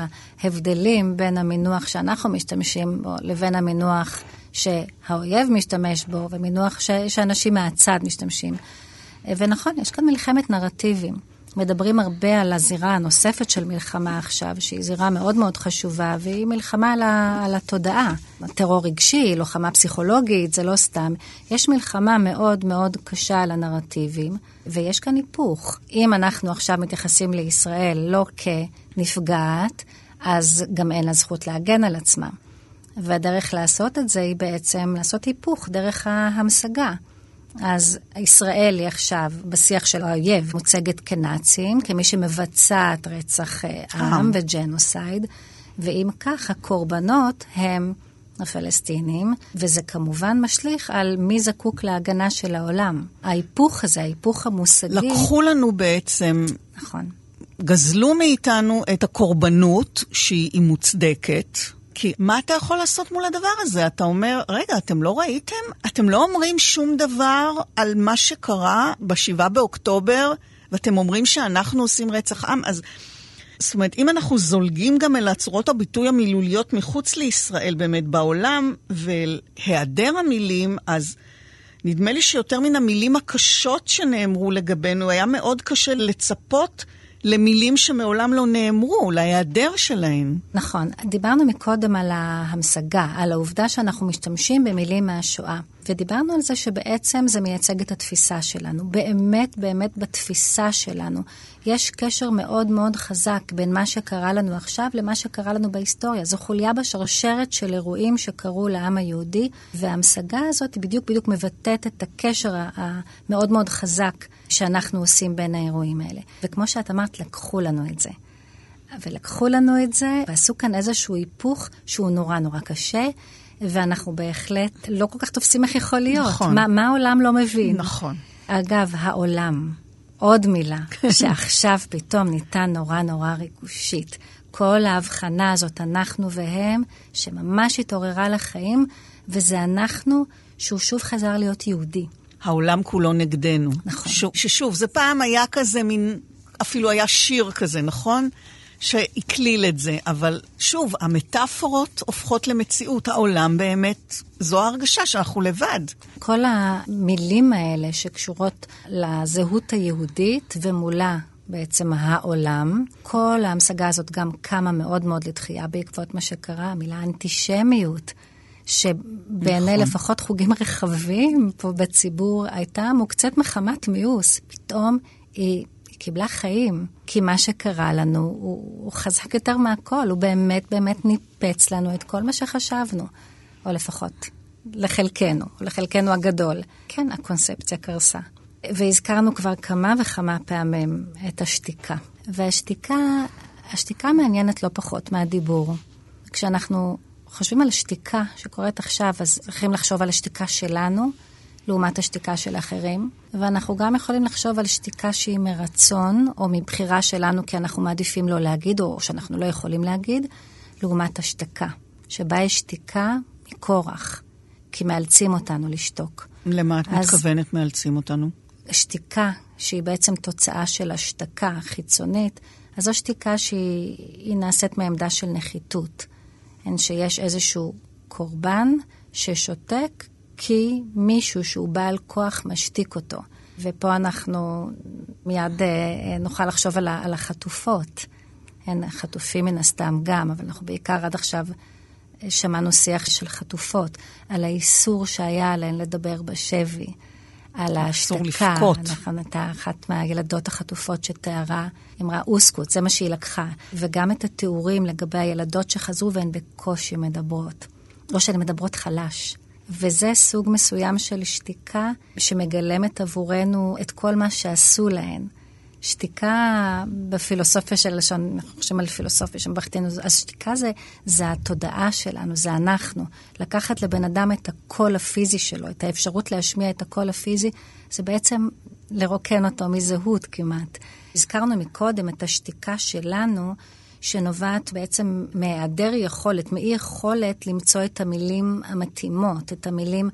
ההבדלים בין המינוח שאנחנו משתמשים בו לבין המינוח שהאויב משתמש בו, ומינוח ש- שאנשים מהצד משתמשים. אה, ונכון, יש כאן מלחמת נרטיבים. מדברים הרבה על הזירה הנוספת של מלחמה עכשיו, שהיא זירה מאוד מאוד חשובה, והיא מלחמה על, ה, על התודעה. טרור רגשי, לוחמה פסיכולוגית, זה לא סתם. יש מלחמה מאוד מאוד קשה על הנרטיבים, ויש כאן היפוך. אם אנחנו עכשיו מתייחסים לישראל לא כנפגעת, אז גם אין לה זכות להגן על עצמה. והדרך לעשות את זה היא בעצם לעשות היפוך דרך ההמשגה. אז ישראל היא עכשיו, בשיח של האויב, מוצגת כנאצים, כמי שמבצעת רצח אה, עם וג'נוסייד, ואם כך, הקורבנות הם הפלסטינים, וזה כמובן משליך על מי זקוק להגנה של העולם. ההיפוך הזה, ההיפוך המושגי... לקחו לנו בעצם, נכון. גזלו מאיתנו את הקורבנות, שהיא מוצדקת. כי מה אתה יכול לעשות מול הדבר הזה? אתה אומר, רגע, אתם לא ראיתם? אתם לא אומרים שום דבר על מה שקרה ב-7 באוקטובר, ואתם אומרים שאנחנו עושים רצח עם? אז זאת אומרת, אם אנחנו זולגים גם אל הצורות הביטוי המילוליות מחוץ לישראל, באמת, בעולם, ואל היעדר המילים, אז נדמה לי שיותר מן המילים הקשות שנאמרו לגבינו, היה מאוד קשה לצפות למילים שמעולם לא נאמרו, להיעדר שלהן. נכון. דיברנו מקודם על ההמשגה, על העובדה שאנחנו משתמשים במילים מהשואה. ודיברנו על זה שבעצם זה מייצג את התפיסה שלנו. באמת, באמת בתפיסה שלנו. יש קשר מאוד מאוד חזק בין מה שקרה לנו עכשיו למה שקרה לנו בהיסטוריה. זו חוליה בשרשרת של אירועים שקרו לעם היהודי, וההמשגה הזאת בדיוק בדיוק מבטאת את הקשר המאוד מאוד חזק שאנחנו עושים בין האירועים האלה. וכמו שאת אמרת, לקחו לנו את זה. ולקחו לנו את זה, ועשו כאן איזשהו היפוך שהוא נורא נורא קשה, ואנחנו בהחלט לא כל כך תופסים איך יכול להיות. נכון. מה, מה העולם לא מבין? נכון. אגב, העולם, עוד מילה, שעכשיו פתאום ניתן נורא נורא ריגושית. כל ההבחנה הזאת, אנחנו והם, שממש התעוררה לחיים, וזה אנחנו, שהוא שוב חזר להיות יהודי. העולם כולו נגדנו. נכון. שוב, ששוב, זה פעם היה כזה מין, אפילו היה שיר כזה, נכון? שהקליל את זה, אבל שוב, המטאפורות הופכות למציאות. העולם באמת, זו ההרגשה שאנחנו לבד. כל המילים האלה שקשורות לזהות היהודית ומולה בעצם העולם, כל ההמשגה הזאת גם קמה מאוד מאוד לתחייה בעקבות מה שקרה, המילה אנטישמיות. שבעיני נכון. לפחות חוגים רחבים פה בציבור הייתה מוקצת מחמת מיאוס. פתאום היא, היא קיבלה חיים, כי מה שקרה לנו הוא, הוא חזק יותר מהכל, הוא באמת באמת ניפץ לנו את כל מה שחשבנו, או לפחות לחלקנו, או לחלקנו הגדול. כן, הקונספציה קרסה. והזכרנו כבר כמה וכמה פעמים את השתיקה. והשתיקה, השתיקה מעניינת לא פחות מהדיבור. כשאנחנו חושבים על השתיקה שקורית עכשיו, אז צריכים לחשוב על השתיקה שלנו, לעומת השתיקה של אחרים, ואנחנו גם יכולים לחשוב על שתיקה שהיא מרצון, או מבחירה שלנו כי אנחנו מעדיפים לא להגיד, או שאנחנו לא יכולים להגיד, לעומת השתקה, שבה יש שתיקה מכורח, כי מאלצים אותנו לשתוק. למה את אז מתכוונת מאלצים אותנו? שתיקה, שהיא בעצם תוצאה של השתקה חיצונית, אז זו שתיקה שהיא נעשית מעמדה של נחיתות. אין שיש איזשהו קורבן ששותק כי מישהו שהוא בעל כוח משתיק אותו. ופה אנחנו מיד אה, נוכל לחשוב על, על החטופות. הן חטופים מן הסתם גם, אבל אנחנו בעיקר עד עכשיו אה, שמענו שיח של חטופות, על האיסור שהיה עליהן לדבר בשבי, על ההשתקה. אסור לבכות. נכון, הייתה אחת מהילדות החטופות שתיארה, אמרה אוסקוט, זה מה שהיא לקחה. וגם את התיאורים לגבי הילדות שחזרו והן בקושי מדברות, או שהן מדברות חלש. וזה סוג מסוים של שתיקה שמגלמת עבורנו את כל מה שעשו להן. שתיקה בפילוסופיה של לשון, אנחנו חושבים על פילוסופיה שמבחתנו, אז שתיקה זה, זה התודעה שלנו, זה אנחנו. לקחת לבן אדם את הקול הפיזי שלו, את האפשרות להשמיע את הקול הפיזי, זה בעצם לרוקן אותו מזהות כמעט. הזכרנו מקודם את השתיקה שלנו, שנובעת בעצם מהיעדר יכולת, מאי יכולת למצוא את המילים המתאימות, את המילים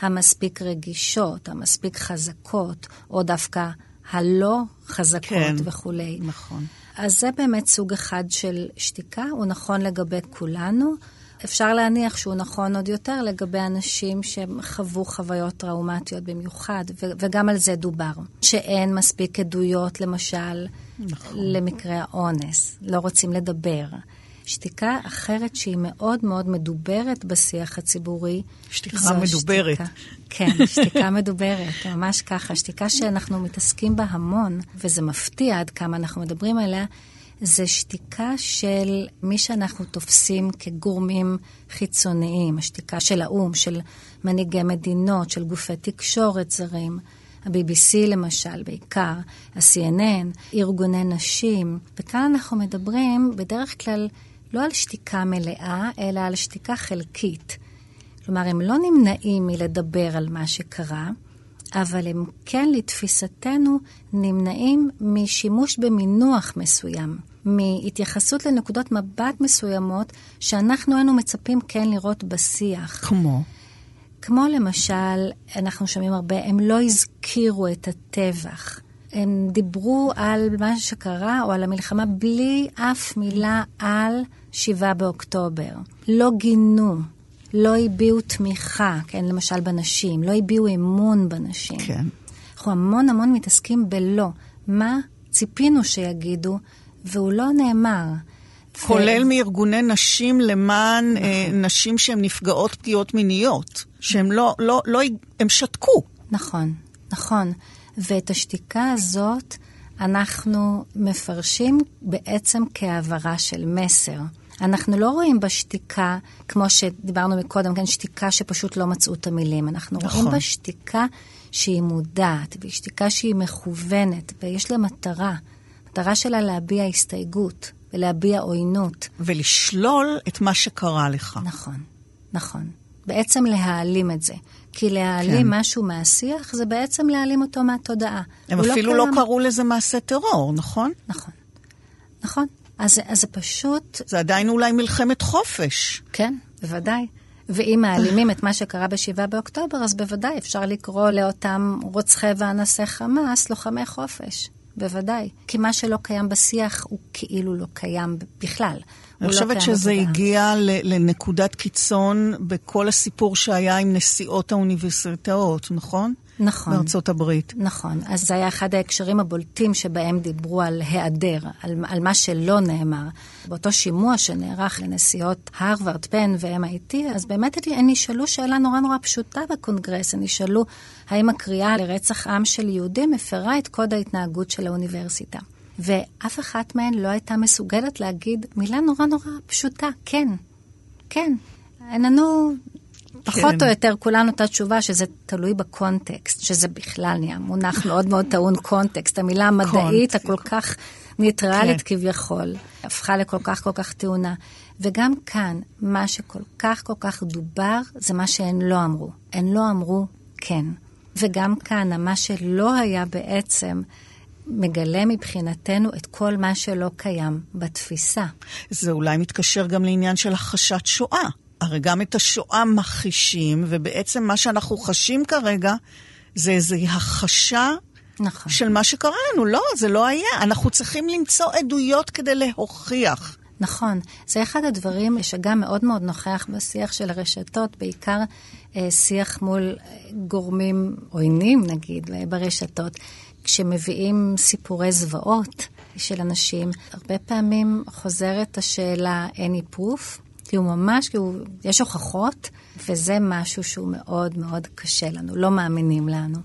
המספיק רגישות, המספיק חזקות, או דווקא הלא חזקות כן, וכולי. נכון. אז זה באמת סוג אחד של שתיקה, הוא נכון לגבי כולנו. אפשר להניח שהוא נכון עוד יותר לגבי אנשים שחוו חוויות טראומטיות במיוחד, ו- וגם על זה דובר. שאין מספיק עדויות, למשל, נכון. למקרה האונס, לא רוצים לדבר. שתיקה אחרת שהיא מאוד מאוד מדוברת בשיח הציבורי. שתיקה מדוברת. שתיקה, כן, שתיקה מדוברת, ממש ככה. שתיקה שאנחנו מתעסקים בה המון, וזה מפתיע עד כמה אנחנו מדברים עליה, זה שתיקה של מי שאנחנו תופסים כגורמים חיצוניים, השתיקה של האו"ם, של מנהיגי מדינות, של גופי תקשורת זרים. ה-BBC למשל, בעיקר, ה-CNN, ארגוני נשים. וכאן אנחנו מדברים בדרך כלל לא על שתיקה מלאה, אלא על שתיקה חלקית. כלומר, הם לא נמנעים מלדבר על מה שקרה, אבל הם כן, לתפיסתנו, נמנעים משימוש במינוח מסוים, מהתייחסות לנקודות מבט מסוימות שאנחנו היינו מצפים כן לראות בשיח. כמו? כמו למשל, אנחנו שומעים הרבה, הם לא הזכירו את הטבח. הם דיברו על מה שקרה או על המלחמה בלי אף מילה על 7 באוקטובר. לא גינו, לא הביעו תמיכה, כן, למשל בנשים, לא הביעו אמון בנשים. כן. אנחנו המון המון מתעסקים בלא. מה ציפינו שיגידו, והוא לא נאמר. כולל ו... מארגוני נשים למען נכון. אה, נשים שהן נפגעות פגיעות מיניות, שהם לא, לא, לא, הם שתקו. נכון, נכון. ואת השתיקה הזאת אנחנו מפרשים בעצם כהעברה של מסר. אנחנו לא רואים בשתיקה, כמו שדיברנו מקודם, כן, שתיקה שפשוט לא מצאו את המילים. אנחנו נכון. רואים בשתיקה שהיא מודעת, והיא שתיקה שהיא מכוונת, ויש לה מטרה. מטרה שלה להביע הסתייגות ולהביע עוינות. ולשלול את מה שקרה לך. נכון, נכון. בעצם להעלים את זה. כי להעלים כן. משהו מהשיח זה בעצם להעלים אותו מהתודעה. הם לא אפילו לא, לא קראו לזה מעשה טרור, נכון? נכון. נכון. אז, אז זה פשוט... זה עדיין אולי מלחמת חופש. כן, בוודאי. ואם מעלימים את מה שקרה ב-7 באוקטובר, אז בוודאי אפשר לקרוא לאותם רוצחי ואנסי חמאס לוחמי חופש. בוודאי. כי מה שלא קיים בשיח הוא כאילו לא קיים בכלל. אני לא חושבת לא שזה בבדעה. הגיע לנקודת קיצון בכל הסיפור שהיה עם נשיאות האוניברסיטאות, נכון? נכון. בארצות הברית. נכון. אז זה היה אחד ההקשרים הבולטים שבהם דיברו על היעדר, על, על מה שלא נאמר. באותו שימוע שנערך לנשיאות הרווארד, פן ו-MIT, אז באמת הם נשאלו שאלה נורא נורא פשוטה בקונגרס. הם נשאלו האם הקריאה לרצח עם של יהודים מפרה את קוד ההתנהגות של האוניברסיטה. ואף אחת מהן לא הייתה מסוגלת להגיד מילה נורא נורא פשוטה, כן, כן. אין לנו פחות כן. או יותר כולנו את התשובה שזה תלוי בקונטקסט, שזה בכלל נהיה מונח מאוד מאוד טעון קונטקסט. המילה המדעית הכל כך ניטרלית כן. כביכול, הפכה לכל כך כל כך טעונה. וגם כאן, מה שכל כך כל כך דובר, זה מה שהן לא אמרו. הן לא אמרו כן. וגם כאן, מה שלא היה בעצם, מגלה מבחינתנו את כל מה שלא קיים בתפיסה. זה אולי מתקשר גם לעניין של הכחשת שואה. הרי גם את השואה מכחישים, ובעצם מה שאנחנו חשים כרגע זה איזו הכחשה נכון. של מה שקרה לנו. לא, זה לא היה. אנחנו צריכים למצוא עדויות כדי להוכיח. נכון. זה אחד הדברים שגם מאוד מאוד נוכח בשיח של הרשתות, בעיקר אה, שיח מול גורמים עוינים, נגיד, ברשתות. כשמביאים סיפורי זוועות של אנשים, הרבה פעמים חוזרת השאלה any proof, כי הוא ממש, כי הוא, יש הוכחות, וזה משהו שהוא מאוד מאוד קשה לנו, לא מאמינים לנו.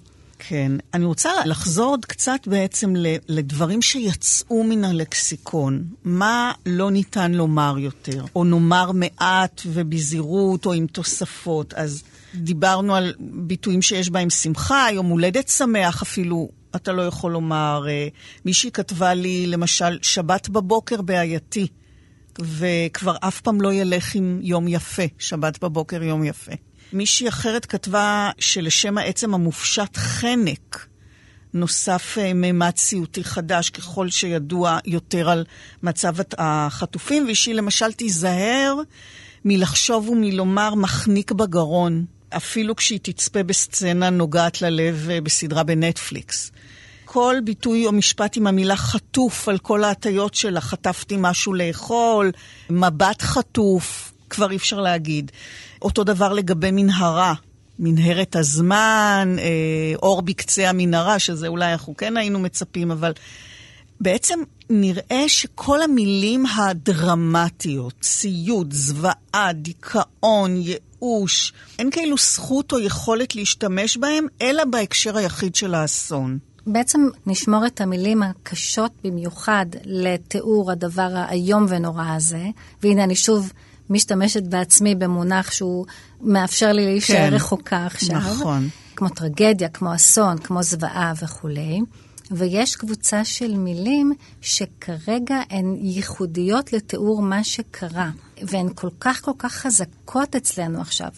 כן. אני רוצה לחזור עוד קצת בעצם לדברים שיצאו מן הלקסיקון. מה לא ניתן לומר יותר, או נאמר מעט ובזהירות, או עם תוספות. אז דיברנו על ביטויים שיש בהם שמחה, יום הולדת שמח אפילו. אתה לא יכול לומר, אה, מישהי כתבה לי, למשל, שבת בבוקר בעייתי, וכבר אף פעם לא ילך עם יום יפה, שבת בבוקר יום יפה. מישהי אחרת כתבה שלשם העצם המופשט חנק, נוסף אה, מימד סיוטי חדש, ככל שידוע יותר על מצב החטופים, ושהיא למשל תיזהר מלחשוב ומלומר מחניק בגרון, אפילו כשהיא תצפה בסצנה נוגעת ללב אה, בסדרה בנטפליקס. כל ביטוי או משפט עם המילה חטוף על כל ההטיות שלה, חטפתי משהו לאכול, מבט חטוף, כבר אי אפשר להגיד. אותו דבר לגבי מנהרה, מנהרת הזמן, אה, אור בקצה המנהרה, שזה אולי אנחנו כן היינו מצפים, אבל בעצם נראה שכל המילים הדרמטיות, ציוד, זוועה, דיכאון, ייאוש, אין כאילו זכות או יכולת להשתמש בהם, אלא בהקשר היחיד של האסון. בעצם נשמור את המילים הקשות במיוחד לתיאור הדבר האיום ונורא הזה, והנה אני שוב משתמשת בעצמי במונח שהוא מאפשר לי להישאר כן, רחוקה עכשיו. נכון. כמו טרגדיה, כמו אסון, כמו זוועה וכולי. ויש קבוצה של מילים שכרגע הן ייחודיות לתיאור מה שקרה, והן כל כך כל כך חזקות אצלנו עכשיו.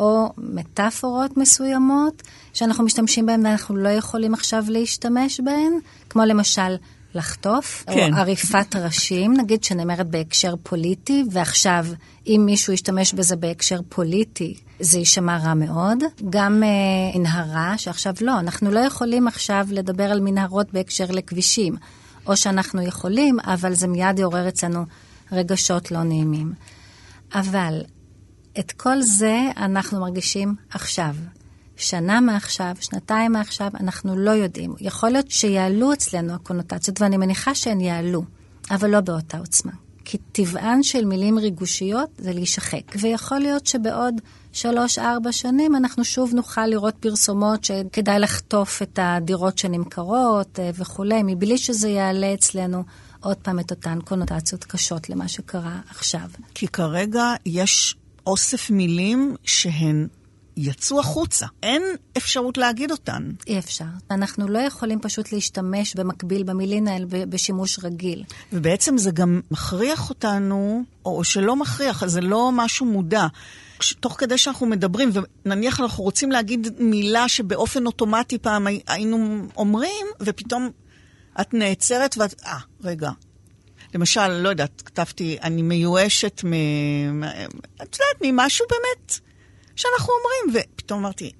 או מטאפורות מסוימות שאנחנו משתמשים בהן ואנחנו לא יכולים עכשיו להשתמש בהן, כמו למשל לחטוף, כן. או עריפת ראשים, נגיד שנאמרת בהקשר פוליטי, ועכשיו אם מישהו ישתמש בזה בהקשר פוליטי, זה יישמע רע מאוד. גם אה, מנהרה, שעכשיו לא, אנחנו לא יכולים עכשיו לדבר על מנהרות בהקשר לכבישים, או שאנחנו יכולים, אבל זה מיד יעורר אצלנו רגשות לא נעימים. אבל את כל זה אנחנו מרגישים עכשיו. שנה מעכשיו, שנתיים מעכשיו, אנחנו לא יודעים. יכול להיות שיעלו אצלנו הקונוטציות, ואני מניחה שהן יעלו, אבל לא באותה עוצמה. כי טבען של מילים ריגושיות זה להישחק. ויכול להיות שבעוד שלוש-ארבע שנים אנחנו שוב נוכל לראות פרסומות שכדאי לחטוף את הדירות שנמכרות אה, וכולי, מבלי שזה יעלה אצלנו עוד פעם את אותן קונוטציות קשות למה שקרה עכשיו. כי כרגע יש אוסף מילים שהן יצאו החוצה. אין אפשרות להגיד אותן. אי אפשר. אנחנו לא יכולים פשוט להשתמש במקביל במילים האלה בשימוש רגיל. ובעצם זה גם מכריח אותנו, או שלא מכריח, זה לא משהו מודע. תוך כדי שאנחנו מדברים, ונניח אנחנו רוצים להגיד מילה שבאופן אוטומטי פעם היינו אומרים, ופתאום את נעצרת ואת, אה, רגע, למשל, לא יודעת, כתבתי, אני מיואשת מ... את יודעת, ממשהו באמת שאנחנו אומרים, ופתאום אמרתי,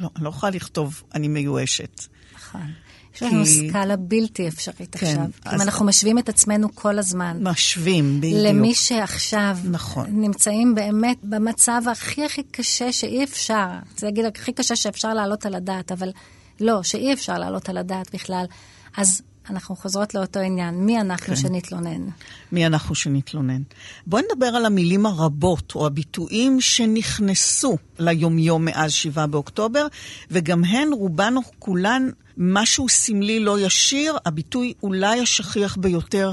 לא, אני לא יכולה לכתוב, אני מיואשת. נכון. יש לנו סקאלה בלתי אפשרית כן, עכשיו. אז... אם אנחנו משווים את עצמנו כל הזמן. משווים, בדיוק. למי שעכשיו נכון. נמצאים באמת במצב הכי הכי קשה שאי אפשר. זה להגיד הכי קשה שאפשר להעלות על הדעת, אבל לא, שאי אפשר להעלות על הדעת בכלל. אז אנחנו חוזרות לאותו עניין, מי אנחנו כן. שנתלונן? מי אנחנו שנתלונן. בואי נדבר על המילים הרבות, או הביטויים שנכנסו ליומיום מאז 7 באוקטובר, וגם הן, רובן או כולן, משהו סמלי לא ישיר, הביטוי אולי השכיח ביותר,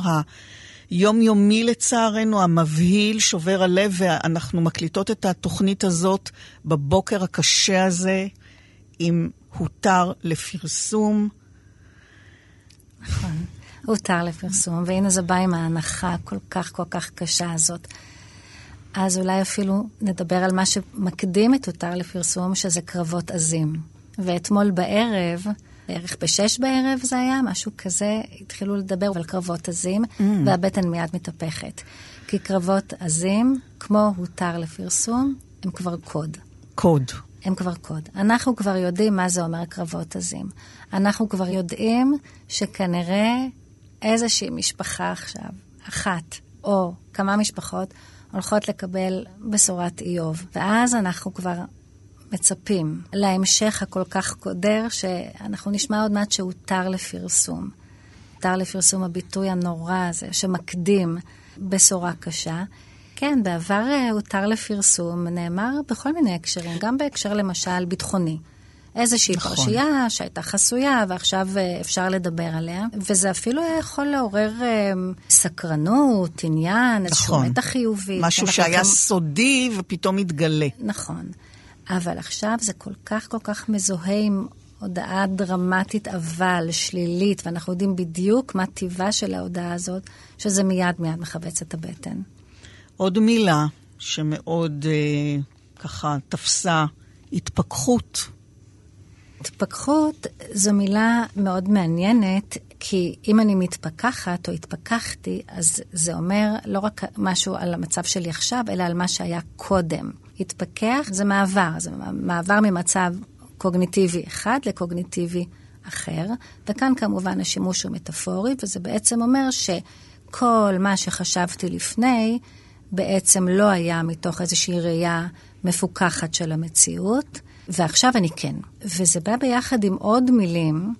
היומיומי לצערנו, המבהיל, שובר הלב, ואנחנו מקליטות את התוכנית הזאת בבוקר הקשה הזה, עם הותר לפרסום. נכון. הותר לפרסום, והנה זה בא עם ההנחה הכל כך כל כך קשה הזאת. אז אולי אפילו נדבר על מה שמקדים את הותר לפרסום, שזה קרבות עזים. ואתמול בערב, בערך בשש בערב זה היה, משהו כזה, התחילו לדבר על קרבות עזים, mm. והבטן מיד מתהפכת. כי קרבות עזים, כמו הותר לפרסום, הם כבר קוד. קוד. הם כבר קוד. אנחנו כבר יודעים מה זה אומר קרבות עזים. אנחנו כבר יודעים שכנראה איזושהי משפחה עכשיו, אחת או כמה משפחות, הולכות לקבל בשורת איוב. ואז אנחנו כבר מצפים להמשך הכל כך קודר, שאנחנו נשמע עוד מעט שהותר לפרסום. הותר לפרסום הביטוי הנורא הזה, שמקדים בשורה קשה. כן, בעבר אה, הותר לפרסום, נאמר בכל מיני הקשרים, גם בהקשר למשל ביטחוני. איזושהי נכון. פרשייה שהייתה חסויה ועכשיו אה, אפשר לדבר עליה, וזה אפילו היה יכול לעורר אה, סקרנות, עניין, נכון. איזשהו מתח חיובי. משהו שהיה גם... סודי ופתאום מתגלה. נכון. אבל עכשיו זה כל כך כל כך מזוהה עם הודעה דרמטית אבל שלילית, ואנחנו יודעים בדיוק מה טיבה של ההודעה הזאת, שזה מיד מיד מכווץ את הבטן. עוד מילה שמאוד אה, ככה תפסה, התפכחות. התפכחות זו מילה מאוד מעניינת, כי אם אני מתפכחת או התפכחתי, אז זה אומר לא רק משהו על המצב שלי עכשיו, אלא על מה שהיה קודם. התפכח זה מעבר, זה מעבר ממצב קוגניטיבי אחד לקוגניטיבי אחר, וכאן כמובן השימוש הוא מטאפורי, וזה בעצם אומר שכל מה שחשבתי לפני, בעצם לא היה מתוך איזושהי ראייה מפוכחת של המציאות, ועכשיו אני כן. וזה בא ביחד עם עוד מילים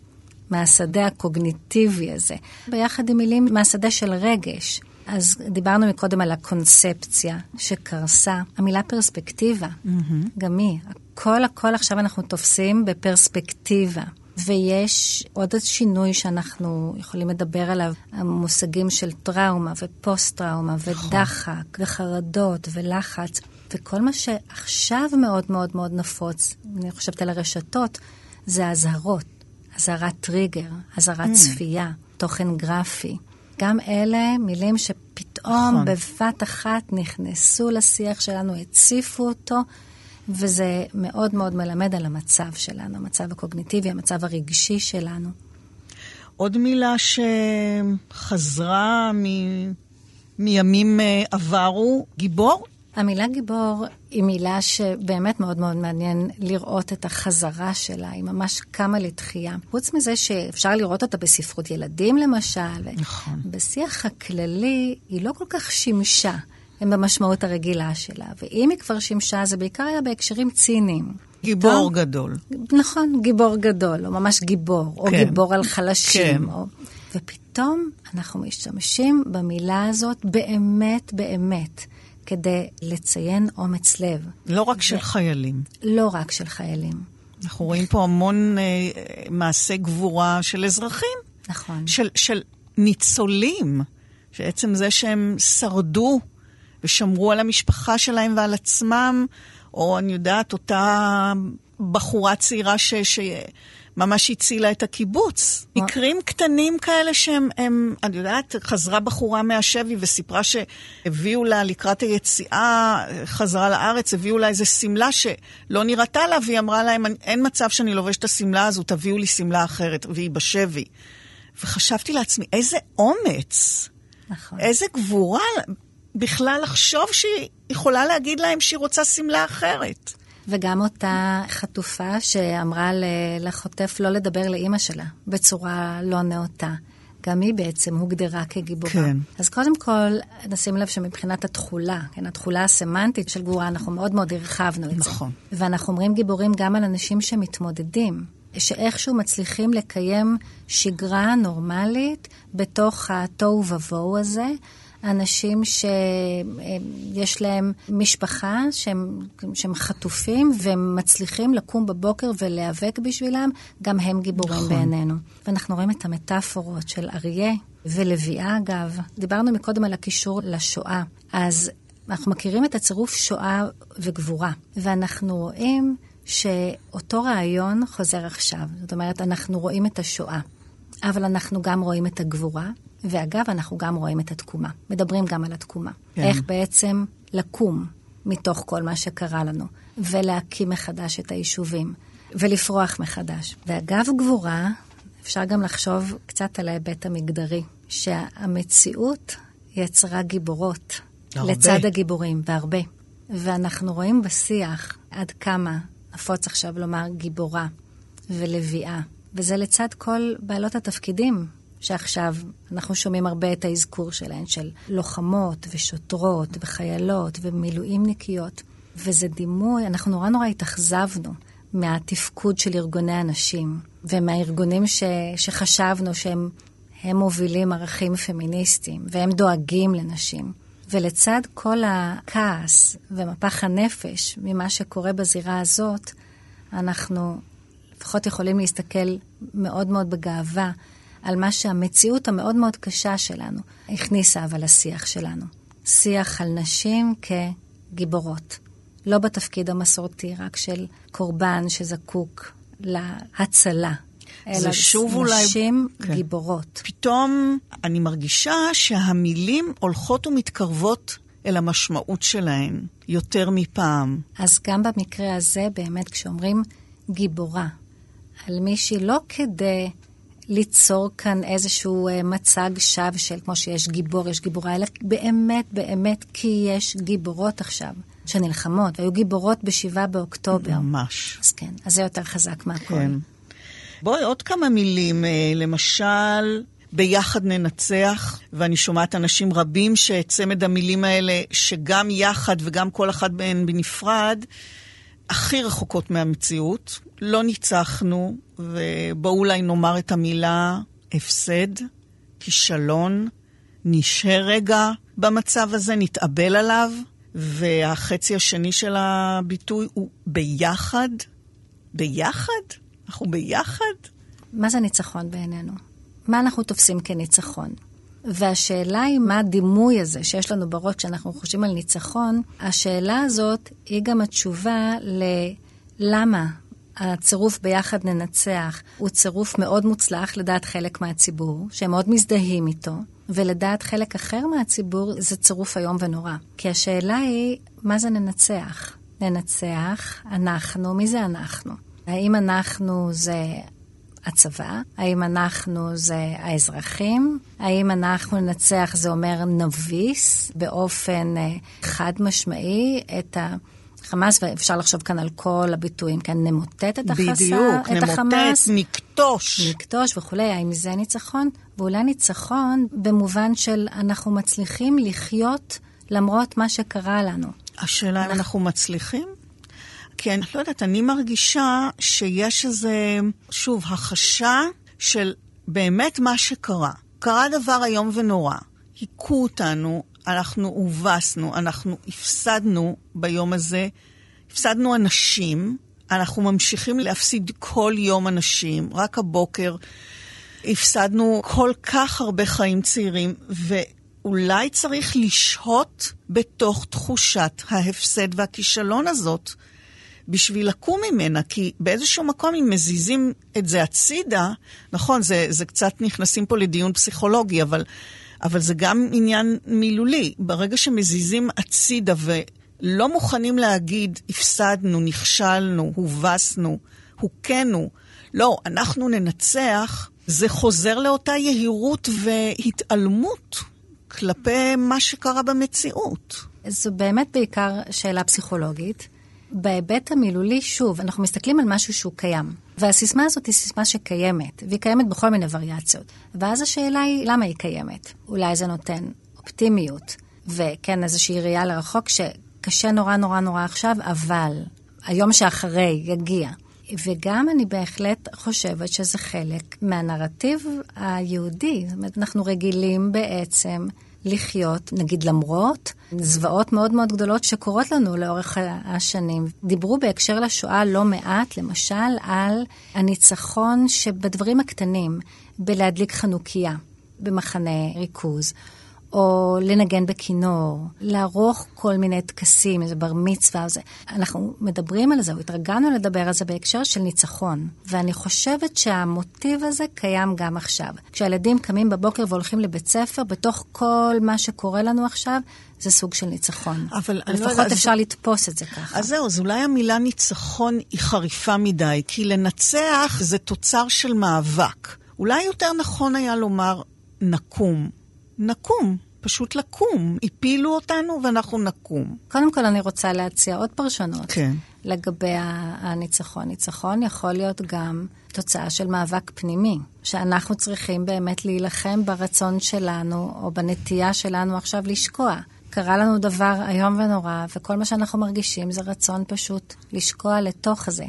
מהשדה הקוגניטיבי הזה, ביחד עם מילים מהשדה של רגש. אז דיברנו מקודם על הקונספציה שקרסה. המילה פרספקטיבה, mm-hmm. גם היא. הכל הכל עכשיו אנחנו תופסים בפרספקטיבה. ויש עוד שינוי שאנחנו יכולים לדבר עליו, המושגים של טראומה ופוסט-טראומה נכון. ודחק וחרדות ולחץ. וכל מה שעכשיו מאוד מאוד מאוד נפוץ, אני חושבת על הרשתות, זה אזהרות, אזהרת טריגר, אזהרת mm. צפייה, תוכן גרפי. גם אלה מילים שפתאום נכון. בבת אחת נכנסו לשיח שלנו, הציפו אותו, וזה מאוד מאוד מלמד על המצב שלנו, המצב הקוגניטיבי, המצב הרגשי שלנו. עוד מילה שחזרה מ... מימים אה, עברו, גיבור? המילה גיבור היא מילה שבאמת מאוד מאוד מעניין לראות את החזרה שלה, היא ממש קמה לתחייה. חוץ מזה שאפשר לראות אותה בספרות ילדים למשל, נכון. בשיח הכללי היא לא כל כך שימשה. הם במשמעות הרגילה שלה, ואם היא כבר שימשה, זה בעיקר היה בהקשרים ציניים. גיבור טוב? גדול. נכון, גיבור גדול, או ממש גיבור, או כן. גיבור על חלשים. כן. או... ופתאום אנחנו משתמשים במילה הזאת באמת באמת. כדי לציין אומץ לב. לא רק ו... של חיילים. לא רק של חיילים. אנחנו רואים פה המון אה, מעשי גבורה של אזרחים. נכון. של, של ניצולים, שעצם זה שהם שרדו ושמרו על המשפחה שלהם ועל עצמם, או אני יודעת, אותה בחורה צעירה ש... ש... ממש הצילה את הקיבוץ. מקרים קטנים כאלה שהם, הם, אני יודעת, חזרה בחורה מהשבי וסיפרה שהביאו לה לקראת היציאה, חזרה לארץ, הביאו לה איזה שמלה שלא נראתה לה, והיא אמרה להם, אין מצב שאני לובשת את השמלה הזו, תביאו לי שמלה אחרת, והיא בשבי. וחשבתי לעצמי, איזה אומץ. נכון. איזה גבורה בכלל לחשוב שהיא יכולה להגיד להם שהיא רוצה שמלה אחרת. וגם אותה חטופה שאמרה לחוטף לא לדבר לאימא שלה בצורה לא נאותה. גם היא בעצם הוגדרה כגיבורה. כן. אז קודם כל, נשים לב שמבחינת התכולה, כן, התכולה הסמנטית של גבורה, אנחנו מאוד מאוד הרחבנו את נכון. זה. נכון. ואנחנו אומרים גיבורים גם על אנשים שמתמודדים, שאיכשהו מצליחים לקיים שגרה נורמלית בתוך התוהו ובוהו הזה, אנשים שיש להם משפחה שהם, שהם חטופים והם מצליחים לקום בבוקר ולהיאבק בשבילם, גם הם גיבורים נכון. בעינינו. ואנחנו רואים את המטאפורות של אריה ולביאה, אגב. דיברנו מקודם על הקישור לשואה. אז אנחנו מכירים את הצירוף שואה וגבורה, ואנחנו רואים שאותו רעיון חוזר עכשיו. זאת אומרת, אנחנו רואים את השואה, אבל אנחנו גם רואים את הגבורה, ואגב, אנחנו גם רואים את התקומה. מדברים גם על התקומה. כן. איך בעצם לקום מתוך כל מה שקרה לנו, ולהקים מחדש את היישובים, ולפרוח מחדש. ואגב גבורה, אפשר גם לחשוב קצת על ההיבט המגדרי, שהמציאות יצרה גיבורות. הרבה. לצד הגיבורים, והרבה. ואנחנו רואים בשיח עד כמה נפוץ עכשיו לומר גיבורה ולביאה. וזה לצד כל בעלות התפקידים שעכשיו אנחנו שומעים הרבה את האזכור שלהן, של לוחמות ושוטרות וחיילות ומילואימניקיות. וזה דימוי, אנחנו נורא נורא התאכזבנו מהתפקוד של ארגוני הנשים ומהארגונים ש, שחשבנו שהם הם מובילים ערכים פמיניסטיים והם דואגים לנשים. ולצד כל הכעס ומפח הנפש ממה שקורה בזירה הזאת, אנחנו לפחות יכולים להסתכל מאוד מאוד בגאווה על מה שהמציאות המאוד מאוד קשה שלנו הכניסה אבל לשיח שלנו. שיח על נשים כגיבורות. לא בתפקיד המסורתי, רק של קורבן שזקוק להצלה. זה שוב אולי... נשים כן. גיבורות. פתאום אני מרגישה שהמילים הולכות ומתקרבות אל המשמעות שלהן יותר מפעם. אז גם במקרה הזה, באמת, כשאומרים גיבורה על מישהי, לא כדי ליצור כאן איזשהו אה, מצג שווא של כמו שיש גיבור, יש גיבורה, אלא באמת, באמת, כי יש גיבורות עכשיו שנלחמות, והיו גיבורות בשבעה באוקטובר. ממש. אז כן, אז זה יותר חזק מהכל. כן. בואי עוד כמה מילים. אה, למשל, ביחד ננצח, ואני שומעת אנשים רבים שצמד המילים האלה, שגם יחד וגם כל אחת מהן בנפרד, הכי רחוקות מהמציאות. לא ניצחנו, ובואו אולי נאמר את המילה הפסד, כישלון, נשהה רגע במצב הזה, נתאבל עליו, והחצי השני של הביטוי הוא ביחד. ביחד? אנחנו ביחד? מה זה ניצחון בעינינו? מה אנחנו תופסים כניצחון? והשאלה היא מה הדימוי הזה שיש לנו בראש כשאנחנו חושבים על ניצחון, השאלה הזאת היא גם התשובה ללמה הצירוף ביחד ננצח הוא צירוף מאוד מוצלח לדעת חלק מהציבור, שהם מאוד מזדהים איתו, ולדעת חלק אחר מהציבור זה צירוף איום ונורא. כי השאלה היא, מה זה ננצח? ננצח, אנחנו, מי זה אנחנו? האם אנחנו זה הצבא? האם אנחנו זה האזרחים? האם אנחנו ננצח זה אומר נביס באופן אה, חד משמעי את החמאס, ואפשר לחשוב כאן על כל הביטויים, כן, נמוטט את, החסה, בדיוק, את החמאס. נמוטט, נכתוש. נכתוש וכולי, האם זה ניצחון? ואולי ניצחון במובן של אנחנו מצליחים לחיות למרות מה שקרה לנו. השאלה אם אנחנו מצליחים? כי אני לא יודעת, אני מרגישה שיש איזה, שוב, החשה של באמת מה שקרה. קרה דבר איום ונורא. היכו אותנו, אנחנו הובסנו, אנחנו הפסדנו ביום הזה, הפסדנו אנשים, אנחנו ממשיכים להפסיד כל יום אנשים. רק הבוקר הפסדנו כל כך הרבה חיים צעירים, ואולי צריך לשהות בתוך תחושת ההפסד והכישלון הזאת. בשביל לקום ממנה, כי באיזשהו מקום אם מזיזים את זה הצידה, נכון, זה, זה קצת נכנסים פה לדיון פסיכולוגי, אבל, אבל זה גם עניין מילולי. ברגע שמזיזים הצידה ולא מוכנים להגיד, הפסדנו, נכשלנו, הובסנו, הוכינו, לא, אנחנו ננצח, זה חוזר לאותה יהירות והתעלמות כלפי מה שקרה במציאות. זו באמת בעיקר שאלה פסיכולוגית. בהיבט המילולי, שוב, אנחנו מסתכלים על משהו שהוא קיים. והסיסמה הזאת היא סיסמה שקיימת, והיא קיימת בכל מיני וריאציות. ואז השאלה היא, למה היא קיימת? אולי זה נותן אופטימיות, וכן, איזושהי ראייה לרחוק, שקשה נורא נורא נורא עכשיו, אבל היום שאחרי יגיע. וגם אני בהחלט חושבת שזה חלק מהנרטיב היהודי. זאת אומרת, אנחנו רגילים בעצם לחיות, נגיד למרות, זוועות מאוד מאוד גדולות שקורות לנו לאורך השנים. דיברו בהקשר לשואה לא מעט, למשל, על הניצחון שבדברים הקטנים, בלהדליק חנוכיה במחנה ריכוז, או לנגן בכינור, לערוך כל מיני טקסים, איזה בר מצווה, זה. אנחנו מדברים על זה, או התרגלנו לדבר על זה בהקשר של ניצחון. ואני חושבת שהמוטיב הזה קיים גם עכשיו. כשהילדים קמים בבוקר והולכים לבית ספר, בתוך כל מה שקורה לנו עכשיו, זה סוג של ניצחון. אבל לא לפחות יודעת, אפשר אז- לתפוס את זה ככה. אז זהו, אז אולי המילה ניצחון היא חריפה מדי, כי לנצח זה תוצר של מאבק. אולי יותר נכון היה לומר נקום. נקום, פשוט לקום. הפילו אותנו ואנחנו נקום. קודם כל, אני רוצה להציע עוד פרשנות. כן. לגבי הניצחון. ניצחון יכול להיות גם תוצאה של מאבק פנימי, שאנחנו צריכים באמת להילחם ברצון שלנו, או בנטייה שלנו עכשיו לשקוע. קרה לנו דבר איום ונורא, וכל מה שאנחנו מרגישים זה רצון פשוט לשקוע לתוך זה.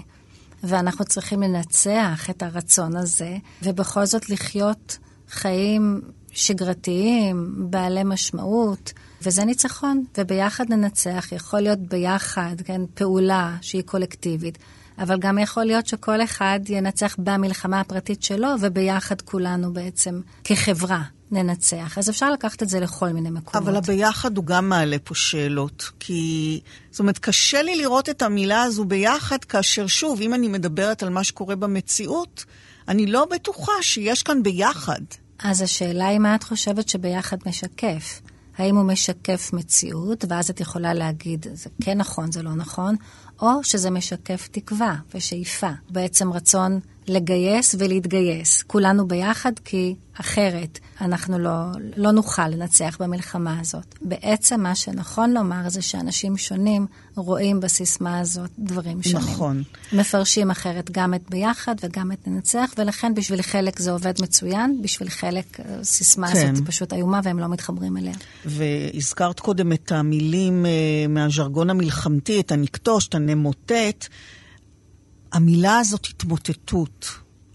ואנחנו צריכים לנצח את הרצון הזה, ובכל זאת לחיות חיים שגרתיים, בעלי משמעות, וזה ניצחון. וביחד ננצח, יכול להיות ביחד, כן, פעולה שהיא קולקטיבית, אבל גם יכול להיות שכל אחד ינצח במלחמה הפרטית שלו, וביחד כולנו בעצם, כחברה, ננצח. אז אפשר לקחת את זה לכל מיני מקומות. אבל הביחד הוא גם מעלה פה שאלות, כי... זאת אומרת, קשה לי לראות את המילה הזו ביחד, כאשר שוב, אם אני מדברת על מה שקורה במציאות, אני לא בטוחה שיש כאן ביחד. אז השאלה היא מה את חושבת שביחד משקף. האם הוא משקף מציאות, ואז את יכולה להגיד, זה כן נכון, זה לא נכון, או שזה משקף תקווה ושאיפה. בעצם רצון לגייס ולהתגייס. כולנו ביחד, כי אחרת אנחנו לא, לא נוכל לנצח במלחמה הזאת. בעצם מה שנכון לומר זה שאנשים שונים רואים בסיסמה הזאת דברים שונים. נכון. מפרשים אחרת גם את ביחד וגם את ננצח, ולכן בשביל חלק זה עובד מצוין, בשביל חלק אה, סיסמה כן. הזאת פשוט איומה והם לא מתחברים אליה. והזכרת קודם את המילים אה, מהז'רגון המלחמתי, את הנקטוש, את הנמוטט. המילה הזאת התמוטטות.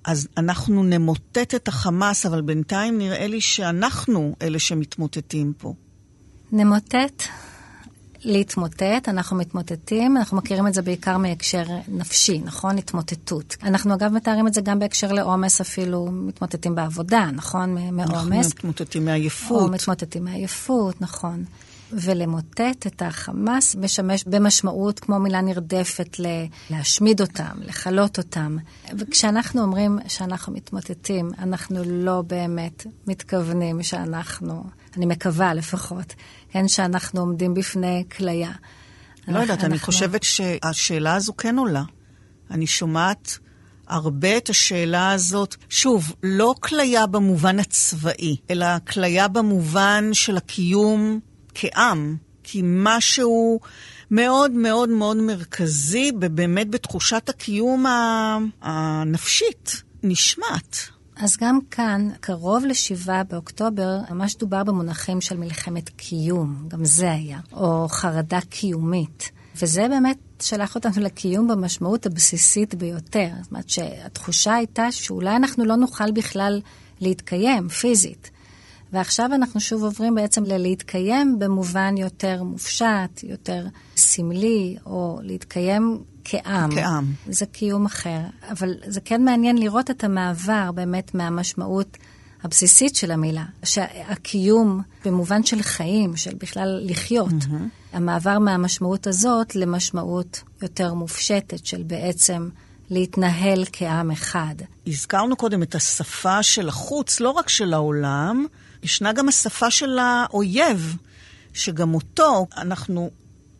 אז אנחנו נמוטט את החמאס, אבל בינתיים נראה לי שאנחנו אלה שמתמוטטים פה. נמוטט, להתמוטט, אנחנו מתמוטטים, אנחנו מכירים את זה בעיקר מהקשר נפשי, נכון? התמוטטות. אנחנו אגב מתארים את זה גם בהקשר לעומס, אפילו מתמוטטים בעבודה, נכון? אנחנו מעומס. מתמוטטים או מעייפות. מתמוטטים מעייפות, נכון. ולמוטט את החמאס משמש במשמעות כמו מילה נרדפת ל- להשמיד אותם, לכלות אותם. וכשאנחנו אומרים שאנחנו מתמוטטים, אנחנו לא באמת מתכוונים שאנחנו, אני מקווה לפחות, כן, שאנחנו עומדים בפני כליה. לא יודעת, אני אנחנו- חושבת שהשאלה הזו כן עולה. אני שומעת הרבה את השאלה הזאת, שוב, לא כליה במובן הצבאי, אלא כליה במובן של הקיום כעם, כי משהו מאוד מאוד מאוד מרכזי, באמת בתחושת הקיום הנפשית, נשמט. אז גם כאן, קרוב לשבעה באוקטובר, ממש דובר במונחים של מלחמת קיום, גם זה היה, או חרדה קיומית. וזה באמת שלח אותנו לקיום במשמעות הבסיסית ביותר. זאת אומרת שהתחושה הייתה שאולי אנחנו לא נוכל בכלל להתקיים פיזית. ועכשיו אנחנו שוב עוברים בעצם ללהתקיים במובן יותר מופשט, יותר סמלי, או להתקיים כעם. כעם. זה קיום אחר. אבל זה כן מעניין לראות את המעבר באמת מהמשמעות הבסיסית של המילה, שהקיום במובן של חיים, של בכלל לחיות, mm-hmm. המעבר מהמשמעות הזאת למשמעות יותר מופשטת של בעצם להתנהל כעם אחד. הזכרנו קודם את השפה של החוץ, לא רק של העולם, ישנה גם השפה של האויב, שגם אותו אנחנו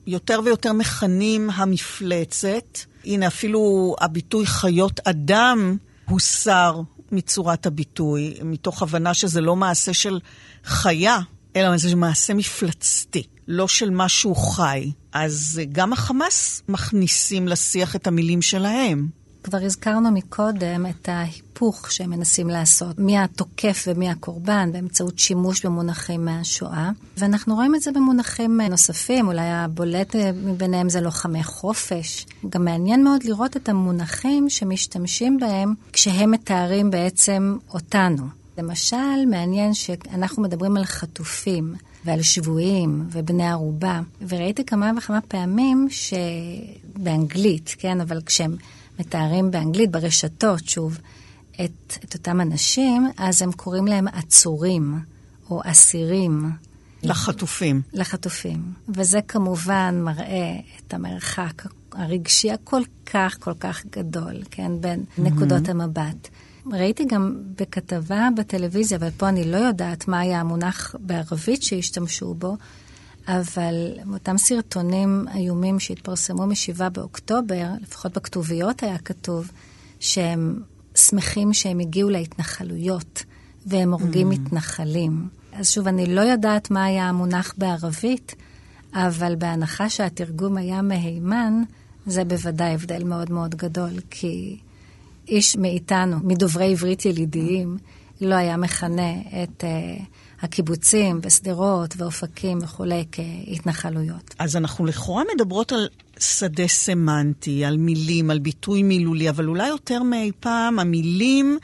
יותר ויותר מכנים המפלצת. הנה, אפילו הביטוי חיות אדם הוסר מצורת הביטוי, מתוך הבנה שזה לא מעשה של חיה, אלא זה מעשה מפלצתי, לא של משהו חי. אז גם החמאס מכניסים לשיח את המילים שלהם. כבר הזכרנו מקודם את ההיפוך שהם מנסים לעשות, מי התוקף ומי הקורבן, באמצעות שימוש במונחים מהשואה. ואנחנו רואים את זה במונחים נוספים, אולי הבולט מביניהם זה לוחמי חופש. גם מעניין מאוד לראות את המונחים שמשתמשים בהם כשהם מתארים בעצם אותנו. למשל, מעניין שאנחנו מדברים על חטופים ועל שבויים ובני ערובה, וראיתי כמה וכמה פעמים שבאנגלית, כן, אבל כשהם מתארים באנגלית, ברשתות, שוב, את, את אותם אנשים, אז הם קוראים להם עצורים או אסירים. לחטופים. לחטופים. וזה כמובן מראה את המרחק הרגשי הכל כך כל כך גדול, כן, בין mm-hmm. נקודות המבט. ראיתי גם בכתבה בטלוויזיה, אבל פה אני לא יודעת מה היה המונח בערבית שהשתמשו בו, אבל אותם סרטונים איומים שהתפרסמו מ-7 באוקטובר, לפחות בכתוביות היה כתוב, שהם שמחים שהם הגיעו להתנחלויות, והם הורגים mm. מתנחלים. אז שוב, אני לא יודעת מה היה המונח בערבית, אבל בהנחה שהתרגום היה מהימן, זה בוודאי הבדל מאוד מאוד גדול, כי איש מאיתנו, מדוברי עברית ילידיים, לא היה מכנה את uh, הקיבוצים ושדרות ואופקים וכולי כהתנחלויות. אז אנחנו לכאורה מדברות על שדה סמנטי, על מילים, על ביטוי מילולי, אבל אולי יותר מאי פעם המילים...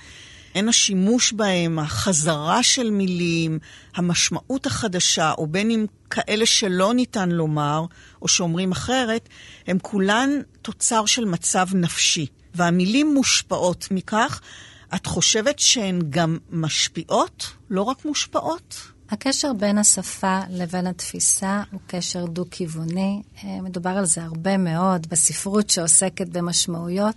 הן השימוש בהם, החזרה של מילים, המשמעות החדשה, או בין אם כאלה שלא ניתן לומר, או שאומרים אחרת, הם כולן תוצר של מצב נפשי. והמילים מושפעות מכך. את חושבת שהן גם משפיעות, לא רק מושפעות? הקשר בין השפה לבין התפיסה הוא קשר דו-כיווני. אה, מדובר על זה הרבה מאוד בספרות שעוסקת במשמעויות.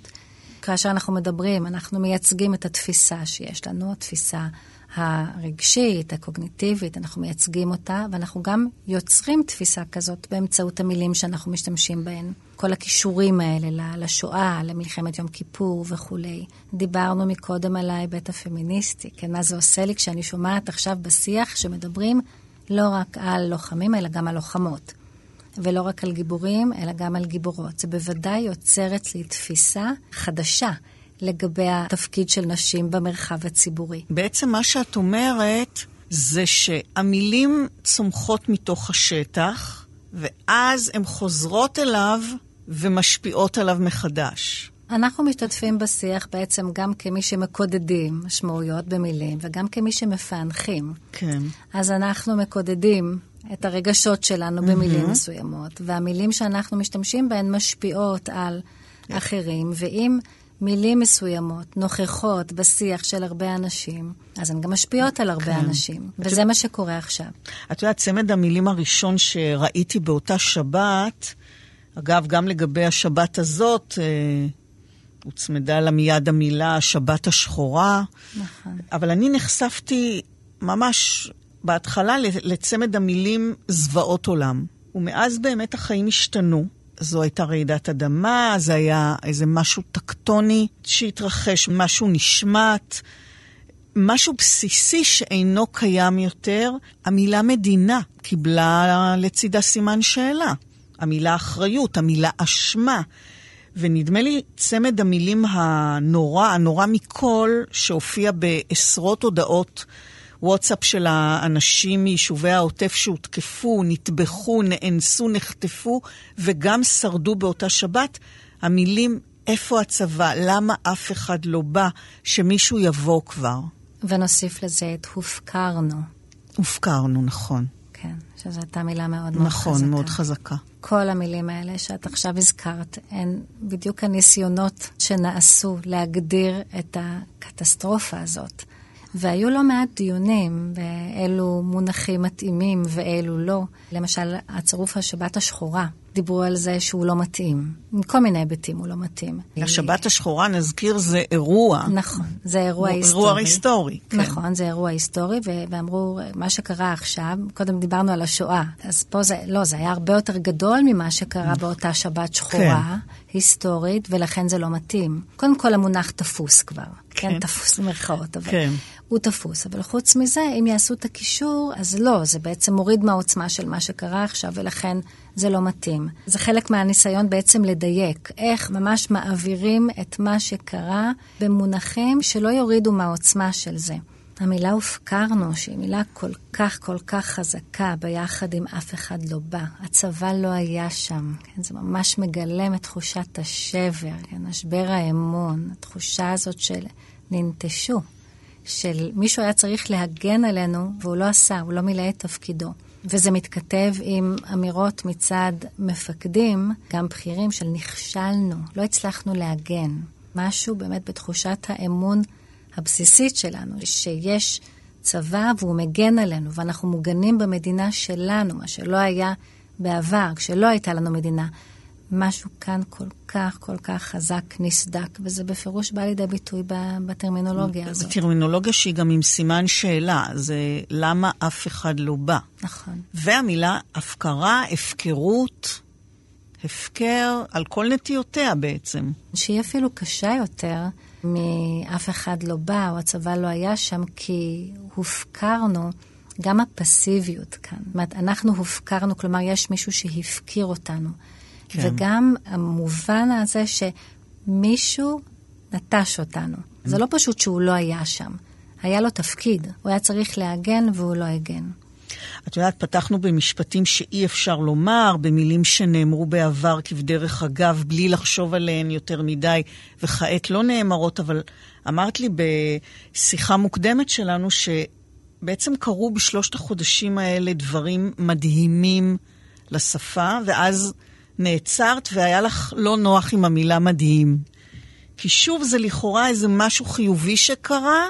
כאשר אנחנו מדברים, אנחנו מייצגים את התפיסה שיש לנו, התפיסה הרגשית, הקוגניטיבית, אנחנו מייצגים אותה, ואנחנו גם יוצרים תפיסה כזאת באמצעות המילים שאנחנו משתמשים בהן. כל הכישורים האלה לשואה, למלחמת יום כיפור וכולי. דיברנו מקודם על ההיבט הפמיניסטי, כן, מה זה עושה לי כשאני שומעת עכשיו בשיח שמדברים לא רק על לוחמים, אלא גם על לוחמות. ולא רק על גיבורים, אלא גם על גיבורות. זה בוודאי יוצר אצלי תפיסה חדשה לגבי התפקיד של נשים במרחב הציבורי. בעצם מה שאת אומרת זה שהמילים צומחות מתוך השטח, ואז הן חוזרות אליו ומשפיעות עליו מחדש. אנחנו משתתפים בשיח בעצם גם כמי שמקודדים משמעויות במילים וגם כמי שמפענחים. כן. אז אנחנו מקודדים את הרגשות שלנו במילים mm-hmm. מסוימות, והמילים שאנחנו משתמשים בהן משפיעות על yeah. אחרים, ואם מילים מסוימות נוכחות בשיח של הרבה אנשים, אז הן גם משפיעות על הרבה כן. אנשים, וזה יודעת, מה שקורה עכשיו. את יודעת, צמד המילים הראשון שראיתי באותה שבת, אגב, גם לגבי השבת הזאת, אה, הוצמדה לה מיד המילה השבת השחורה. נכון. אבל אני נחשפתי ממש בהתחלה לצמד המילים זוועות עולם. ומאז באמת החיים השתנו. זו הייתה רעידת אדמה, זה היה איזה משהו טקטוני שהתרחש, משהו נשמט, משהו בסיסי שאינו קיים יותר. המילה מדינה קיבלה לצידה סימן שאלה. המילה אחריות, המילה אשמה. ונדמה לי צמד המילים הנורא, הנורא מכל, שהופיע בעשרות הודעות וואטסאפ של האנשים מיישובי העוטף שהותקפו, נטבחו, נאנסו, נחטפו וגם שרדו באותה שבת, המילים איפה הצבא, למה אף אחד לא בא, שמישהו יבוא כבר. ונוסיף לזה את הופקרנו. הופקרנו, נכון. כן, שזו הייתה מילה מאוד מאוד נכון, חזקה. נכון, מאוד חזקה. כל המילים האלה שאת עכשיו הזכרת, הן בדיוק הניסיונות שנעשו להגדיר את הקטסטרופה הזאת. והיו לא מעט דיונים באילו מונחים מתאימים ואילו לא. למשל, הצירוף השבת השחורה, דיברו על זה שהוא לא מתאים. מכל מיני היבטים הוא לא מתאים. השבת השחורה, נזכיר, זה אירוע. נכון, זה אירוע היסטורי. אירוע היסטורי, כן. נכון, זה אירוע היסטורי, ואמרו, מה שקרה עכשיו, קודם דיברנו על השואה, אז פה זה, לא, זה היה הרבה יותר גדול ממה שקרה באותה שבת שחורה, כן. היסטורית, ולכן זה לא מתאים. קודם כל, המונח תפוס כבר. כן, כן תפוס במרכאות, אבל כן. הוא תפוס. אבל חוץ מזה, אם יעשו את הקישור, אז לא, זה בעצם מוריד מהעוצמה של מה שקרה עכשיו, ולכן זה לא מתאים. זה חלק מהניסיון בעצם לדייק, איך ממש מעבירים את מה שקרה במונחים שלא יורידו מהעוצמה של זה. המילה הופקרנו, שהיא מילה כל כך כל כך חזקה, ביחד עם אף אחד לא בא. הצבא לא היה שם. כן? זה ממש מגלם את תחושת השבר, כן? משבר האמון, התחושה הזאת של ננטשו, של מישהו היה צריך להגן עלינו והוא לא עשה, הוא לא מילא את תפקידו. וזה מתכתב עם אמירות מצד מפקדים, גם בכירים, של נכשלנו, לא הצלחנו להגן. משהו באמת בתחושת האמון הבסיסית שלנו, שיש צבא והוא מגן עלינו, ואנחנו מוגנים במדינה שלנו, מה שלא היה בעבר, כשלא הייתה לנו מדינה. משהו כאן כל כך, כל כך חזק, נסדק, וזה בפירוש בא לידי ביטוי בטרמינולוגיה הזאת. זו טרמינולוגיה שהיא גם עם סימן שאלה, זה למה אף אחד לא בא. נכון. והמילה הפקרה, הפקרות, הפקר, על כל נטיותיה בעצם. שהיא אפילו קשה יותר מאף אחד לא בא, או הצבא לא היה שם, כי הופקרנו. גם הפסיביות כאן. זאת אומרת, אנחנו הופקרנו, כלומר, יש מישהו שהפקיר אותנו. כן. וגם המובן הזה שמישהו נטש אותנו. זה לא פשוט שהוא לא היה שם. היה לו תפקיד, הוא היה צריך להגן והוא לא הגן. את יודעת, פתחנו במשפטים שאי אפשר לומר, במילים שנאמרו בעבר כבדרך אגב, בלי לחשוב עליהן יותר מדי, וכעת לא נאמרות, אבל אמרת לי בשיחה מוקדמת שלנו שבעצם קרו בשלושת החודשים האלה דברים מדהימים לשפה, ואז נעצרת והיה לך לא נוח עם המילה מדהים. כי שוב, זה לכאורה איזה משהו חיובי שקרה,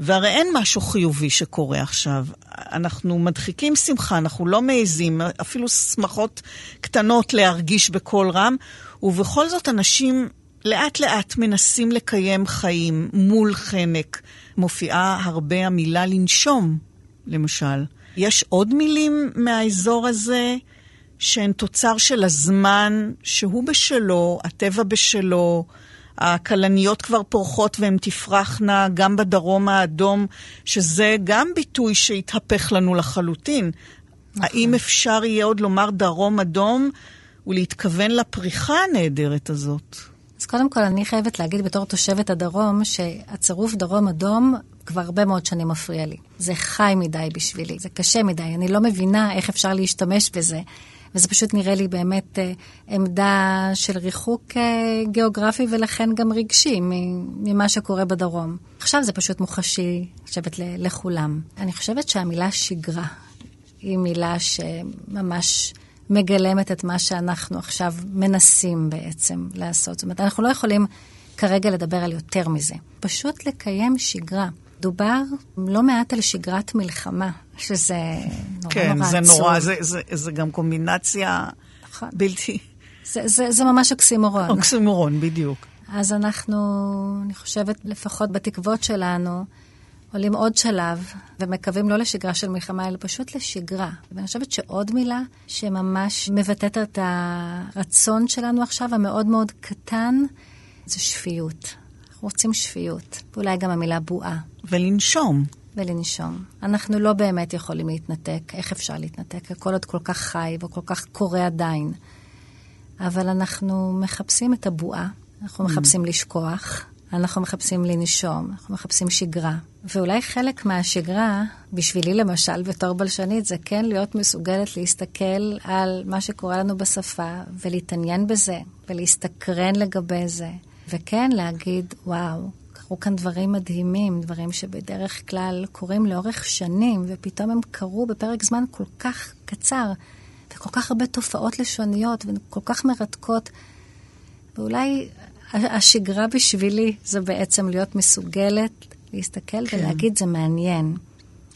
והרי אין משהו חיובי שקורה עכשיו. אנחנו מדחיקים שמחה, אנחנו לא מעזים, אפילו שמחות קטנות להרגיש בקול רם, ובכל זאת אנשים לאט לאט מנסים לקיים חיים מול חנק. מופיעה הרבה המילה לנשום, למשל. יש עוד מילים מהאזור הזה שהן תוצר של הזמן שהוא בשלו, הטבע בשלו, הכלניות כבר פורחות והן תפרחנה גם בדרום האדום, שזה גם ביטוי שהתהפך לנו לחלוטין. נכון. האם אפשר יהיה עוד לומר דרום אדום ולהתכוון לפריחה הנהדרת הזאת? אז קודם כל, אני חייבת להגיד בתור תושבת הדרום, שהצירוף דרום אדום כבר הרבה מאוד שנים מפריע לי. זה חי מדי בשבילי, זה קשה מדי, אני לא מבינה איך אפשר להשתמש בזה. וזה פשוט נראה לי באמת אה, עמדה של ריחוק אה, גיאוגרפי ולכן גם רגשי ממה שקורה בדרום. עכשיו זה פשוט מוחשי, אני חושבת, לכולם. אני חושבת שהמילה שגרה היא מילה שממש... מגלמת את מה שאנחנו עכשיו מנסים בעצם לעשות. זאת אומרת, אנחנו לא יכולים כרגע לדבר על יותר מזה. פשוט לקיים שגרה. דובר לא מעט על שגרת מלחמה, שזה נורא כן, נורא עצוב. כן, זה נורא, זה, זה, זה גם קומבינציה נכון. בלתי... זה, זה, זה ממש אוקסימורון. אוקסימורון, בדיוק. אז אנחנו, אני חושבת, לפחות בתקוות שלנו, עולים עוד שלב ומקווים לא לשגרה של מלחמה, אלא פשוט לשגרה. ואני חושבת שעוד מילה שממש מבטאת את הרצון שלנו עכשיו, המאוד מאוד קטן, זה שפיות. אנחנו רוצים שפיות, ואולי גם המילה בועה. ולנשום. ולנשום. אנחנו לא באמת יכולים להתנתק. איך אפשר להתנתק? הכל עוד כל כך חי וכל כך קורה עדיין. אבל אנחנו מחפשים את הבועה, אנחנו mm. מחפשים לשכוח, אנחנו מחפשים לנשום, אנחנו מחפשים שגרה. ואולי חלק מהשגרה, בשבילי למשל, בתור בלשנית, זה כן להיות מסוגלת להסתכל על מה שקורה לנו בשפה, ולהתעניין בזה, ולהסתקרן לגבי זה, וכן להגיד, וואו, קרו כאן דברים מדהימים, דברים שבדרך כלל קורים לאורך שנים, ופתאום הם קרו בפרק זמן כל כך קצר, וכל כך הרבה תופעות לשוניות, וכל כך מרתקות. ואולי השגרה בשבילי זה בעצם להיות מסוגלת להסתכל כן. ולהגיד, זה מעניין.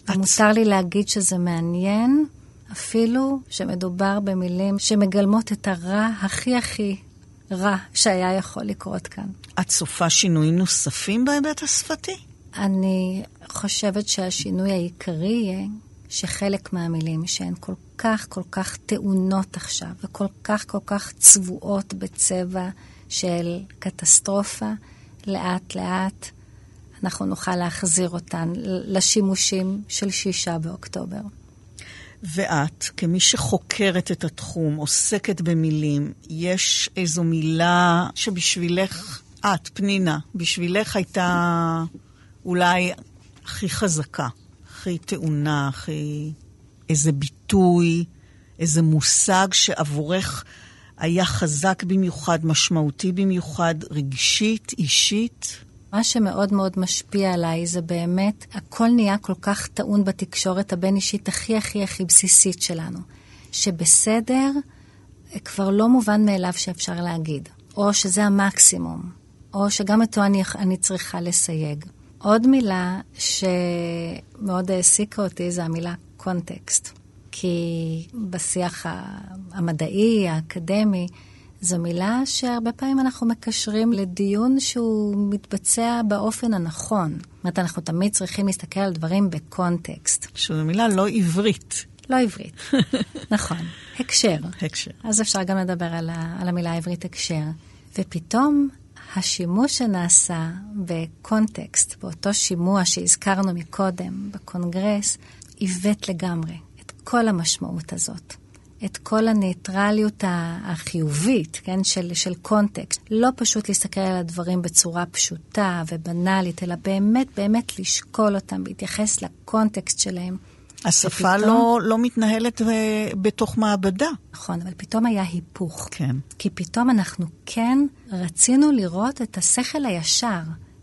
את... מותר לי להגיד שזה מעניין, אפילו שמדובר במילים שמגלמות את הרע הכי הכי רע שהיה יכול לקרות כאן. את צופה שינויים נוספים בהיבט השפתי? אני חושבת שהשינוי העיקרי יהיה שחלק מהמילים שהן כל כך כל כך טעונות עכשיו, וכל כך כל כך צבועות בצבע של קטסטרופה, לאט לאט אנחנו נוכל להחזיר אותן לשימושים של שישה באוקטובר. ואת, כמי שחוקרת את התחום, עוסקת במילים, יש איזו מילה שבשבילך, את, פנינה, בשבילך הייתה אולי הכי חזקה, הכי טעונה, הכי... איזה ביטוי, איזה מושג שעבורך היה חזק במיוחד, משמעותי במיוחד, רגשית, אישית? מה שמאוד מאוד משפיע עליי זה באמת, הכל נהיה כל כך טעון בתקשורת הבין-אישית הכי הכי הכי בסיסית שלנו, שבסדר כבר לא מובן מאליו שאפשר להגיד, או שזה המקסימום, או שגם אותו אני, אני צריכה לסייג. עוד מילה שמאוד העסיקה אותי זה המילה קונטקסט. כי בשיח המדעי, האקדמי, זו מילה שהרבה פעמים אנחנו מקשרים לדיון שהוא מתבצע באופן הנכון. זאת אומרת, אנחנו תמיד צריכים להסתכל על דברים בקונטקסט. שזו מילה לא עברית. לא עברית, נכון. הקשר. הקשר. אז אפשר גם לדבר על, ה, על המילה העברית הקשר. ופתאום השימוש שנעשה בקונטקסט, באותו שימוע שהזכרנו מקודם בקונגרס, עיוות לגמרי את כל המשמעות הזאת. את כל הניטרליות החיובית, כן, של, של קונטקסט. לא פשוט להסתכל על הדברים בצורה פשוטה ובנאלית, אלא באמת באמת לשקול אותם, להתייחס לקונטקסט שלהם. השפה ופתאום... לא, לא מתנהלת אה, בתוך מעבדה. נכון, אבל פתאום היה היפוך. כן. כי פתאום אנחנו כן רצינו לראות את השכל הישר.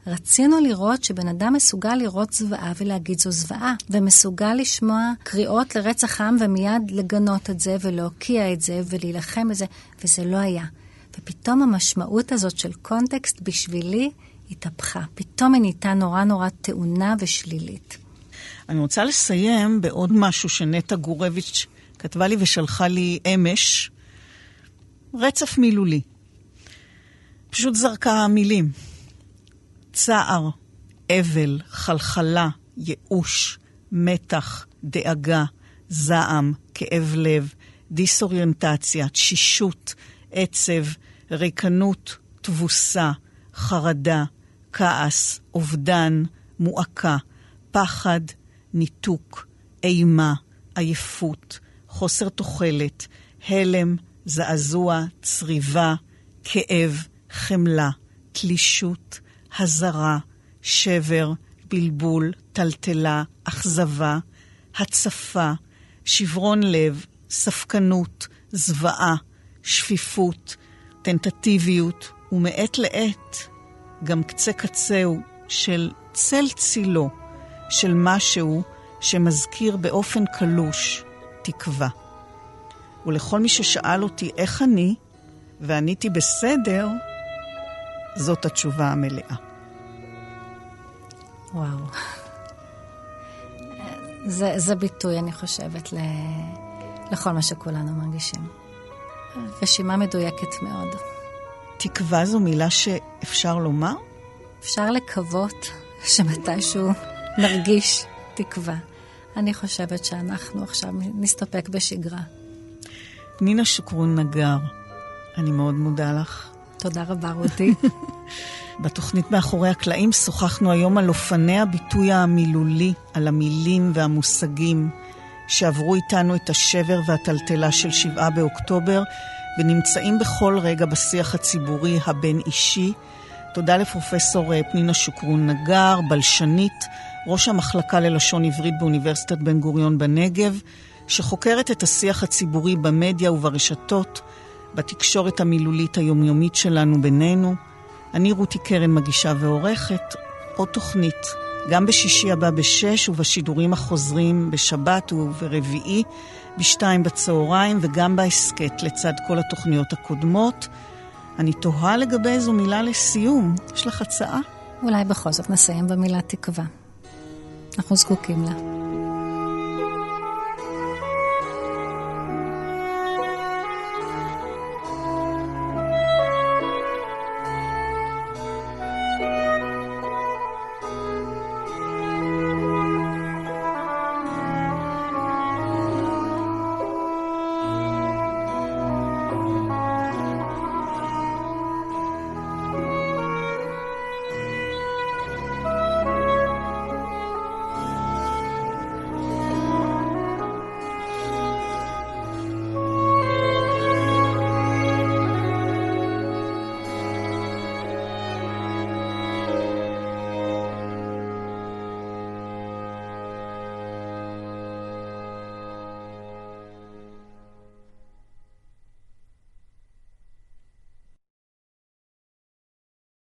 רצינו לראות שבן אדם מסוגל לראות זוועה ולהגיד זו זוועה, ומסוגל לשמוע קריאות לרצח עם ומיד לגנות את זה ולהוקיע את זה ולהילחם בזה, וזה לא היה. ופתאום המשמעות הזאת של קונטקסט בשבילי התהפכה. פתאום היא נהייתה נורא נורא טעונה ושלילית. אני רוצה לסיים בעוד משהו שנטע גורביץ' כתבה לי ושלחה לי אמש, רצף מילולי. פשוט זרקה מילים. צער, אבל, חלחלה, ייאוש, מתח, דאגה, זעם, כאב לב, דיסאוריינטציה, תשישות, עצב, ריקנות, תבוסה, חרדה, כעס, אובדן, מועקה, פחד, ניתוק, אימה, עייפות, חוסר תוחלת, הלם, זעזוע, צריבה, כאב, חמלה, תלישות, הזרה, שבר, בלבול, טלטלה, אכזבה, הצפה, שברון לב, ספקנות, זוועה, שפיפות, טנטטיביות, ומעת לעת גם קצה קצהו של צל צילו של משהו שמזכיר באופן קלוש תקווה. ולכל מי ששאל אותי איך אני, ועניתי בסדר, זאת התשובה המלאה. וואו. זה, זה ביטוי, אני חושבת, ל, לכל מה שכולנו מרגישים. רשימה מדויקת מאוד. תקווה זו מילה שאפשר לומר? אפשר לקוות שמתישהו נרגיש תקווה. אני חושבת שאנחנו עכשיו נסתפק בשגרה. פנינה שוקרון נגר, אני מאוד מודה לך. תודה רבה, רותי. בתוכנית מאחורי הקלעים שוחחנו היום על אופני הביטוי המילולי, על המילים והמושגים שעברו איתנו את השבר והטלטלה של שבעה באוקטובר ונמצאים בכל רגע בשיח הציבורי הבין-אישי. תודה לפרופסור אה, פנינה שוקרון נגר, בלשנית, ראש המחלקה ללשון עברית באוניברסיטת בן גוריון בנגב, שחוקרת את השיח הציבורי במדיה וברשתות, בתקשורת המילולית היומיומית שלנו בינינו. אני רותי קרן מגישה ועורכת עוד תוכנית, גם בשישי הבא בשש ובשידורים החוזרים בשבת וברביעי בשתיים בצהריים וגם בהסכת לצד כל התוכניות הקודמות. אני תוהה לגבי איזו מילה לסיום. יש לך הצעה? אולי בכל זאת נסיים במילה תקווה. אנחנו זקוקים לה.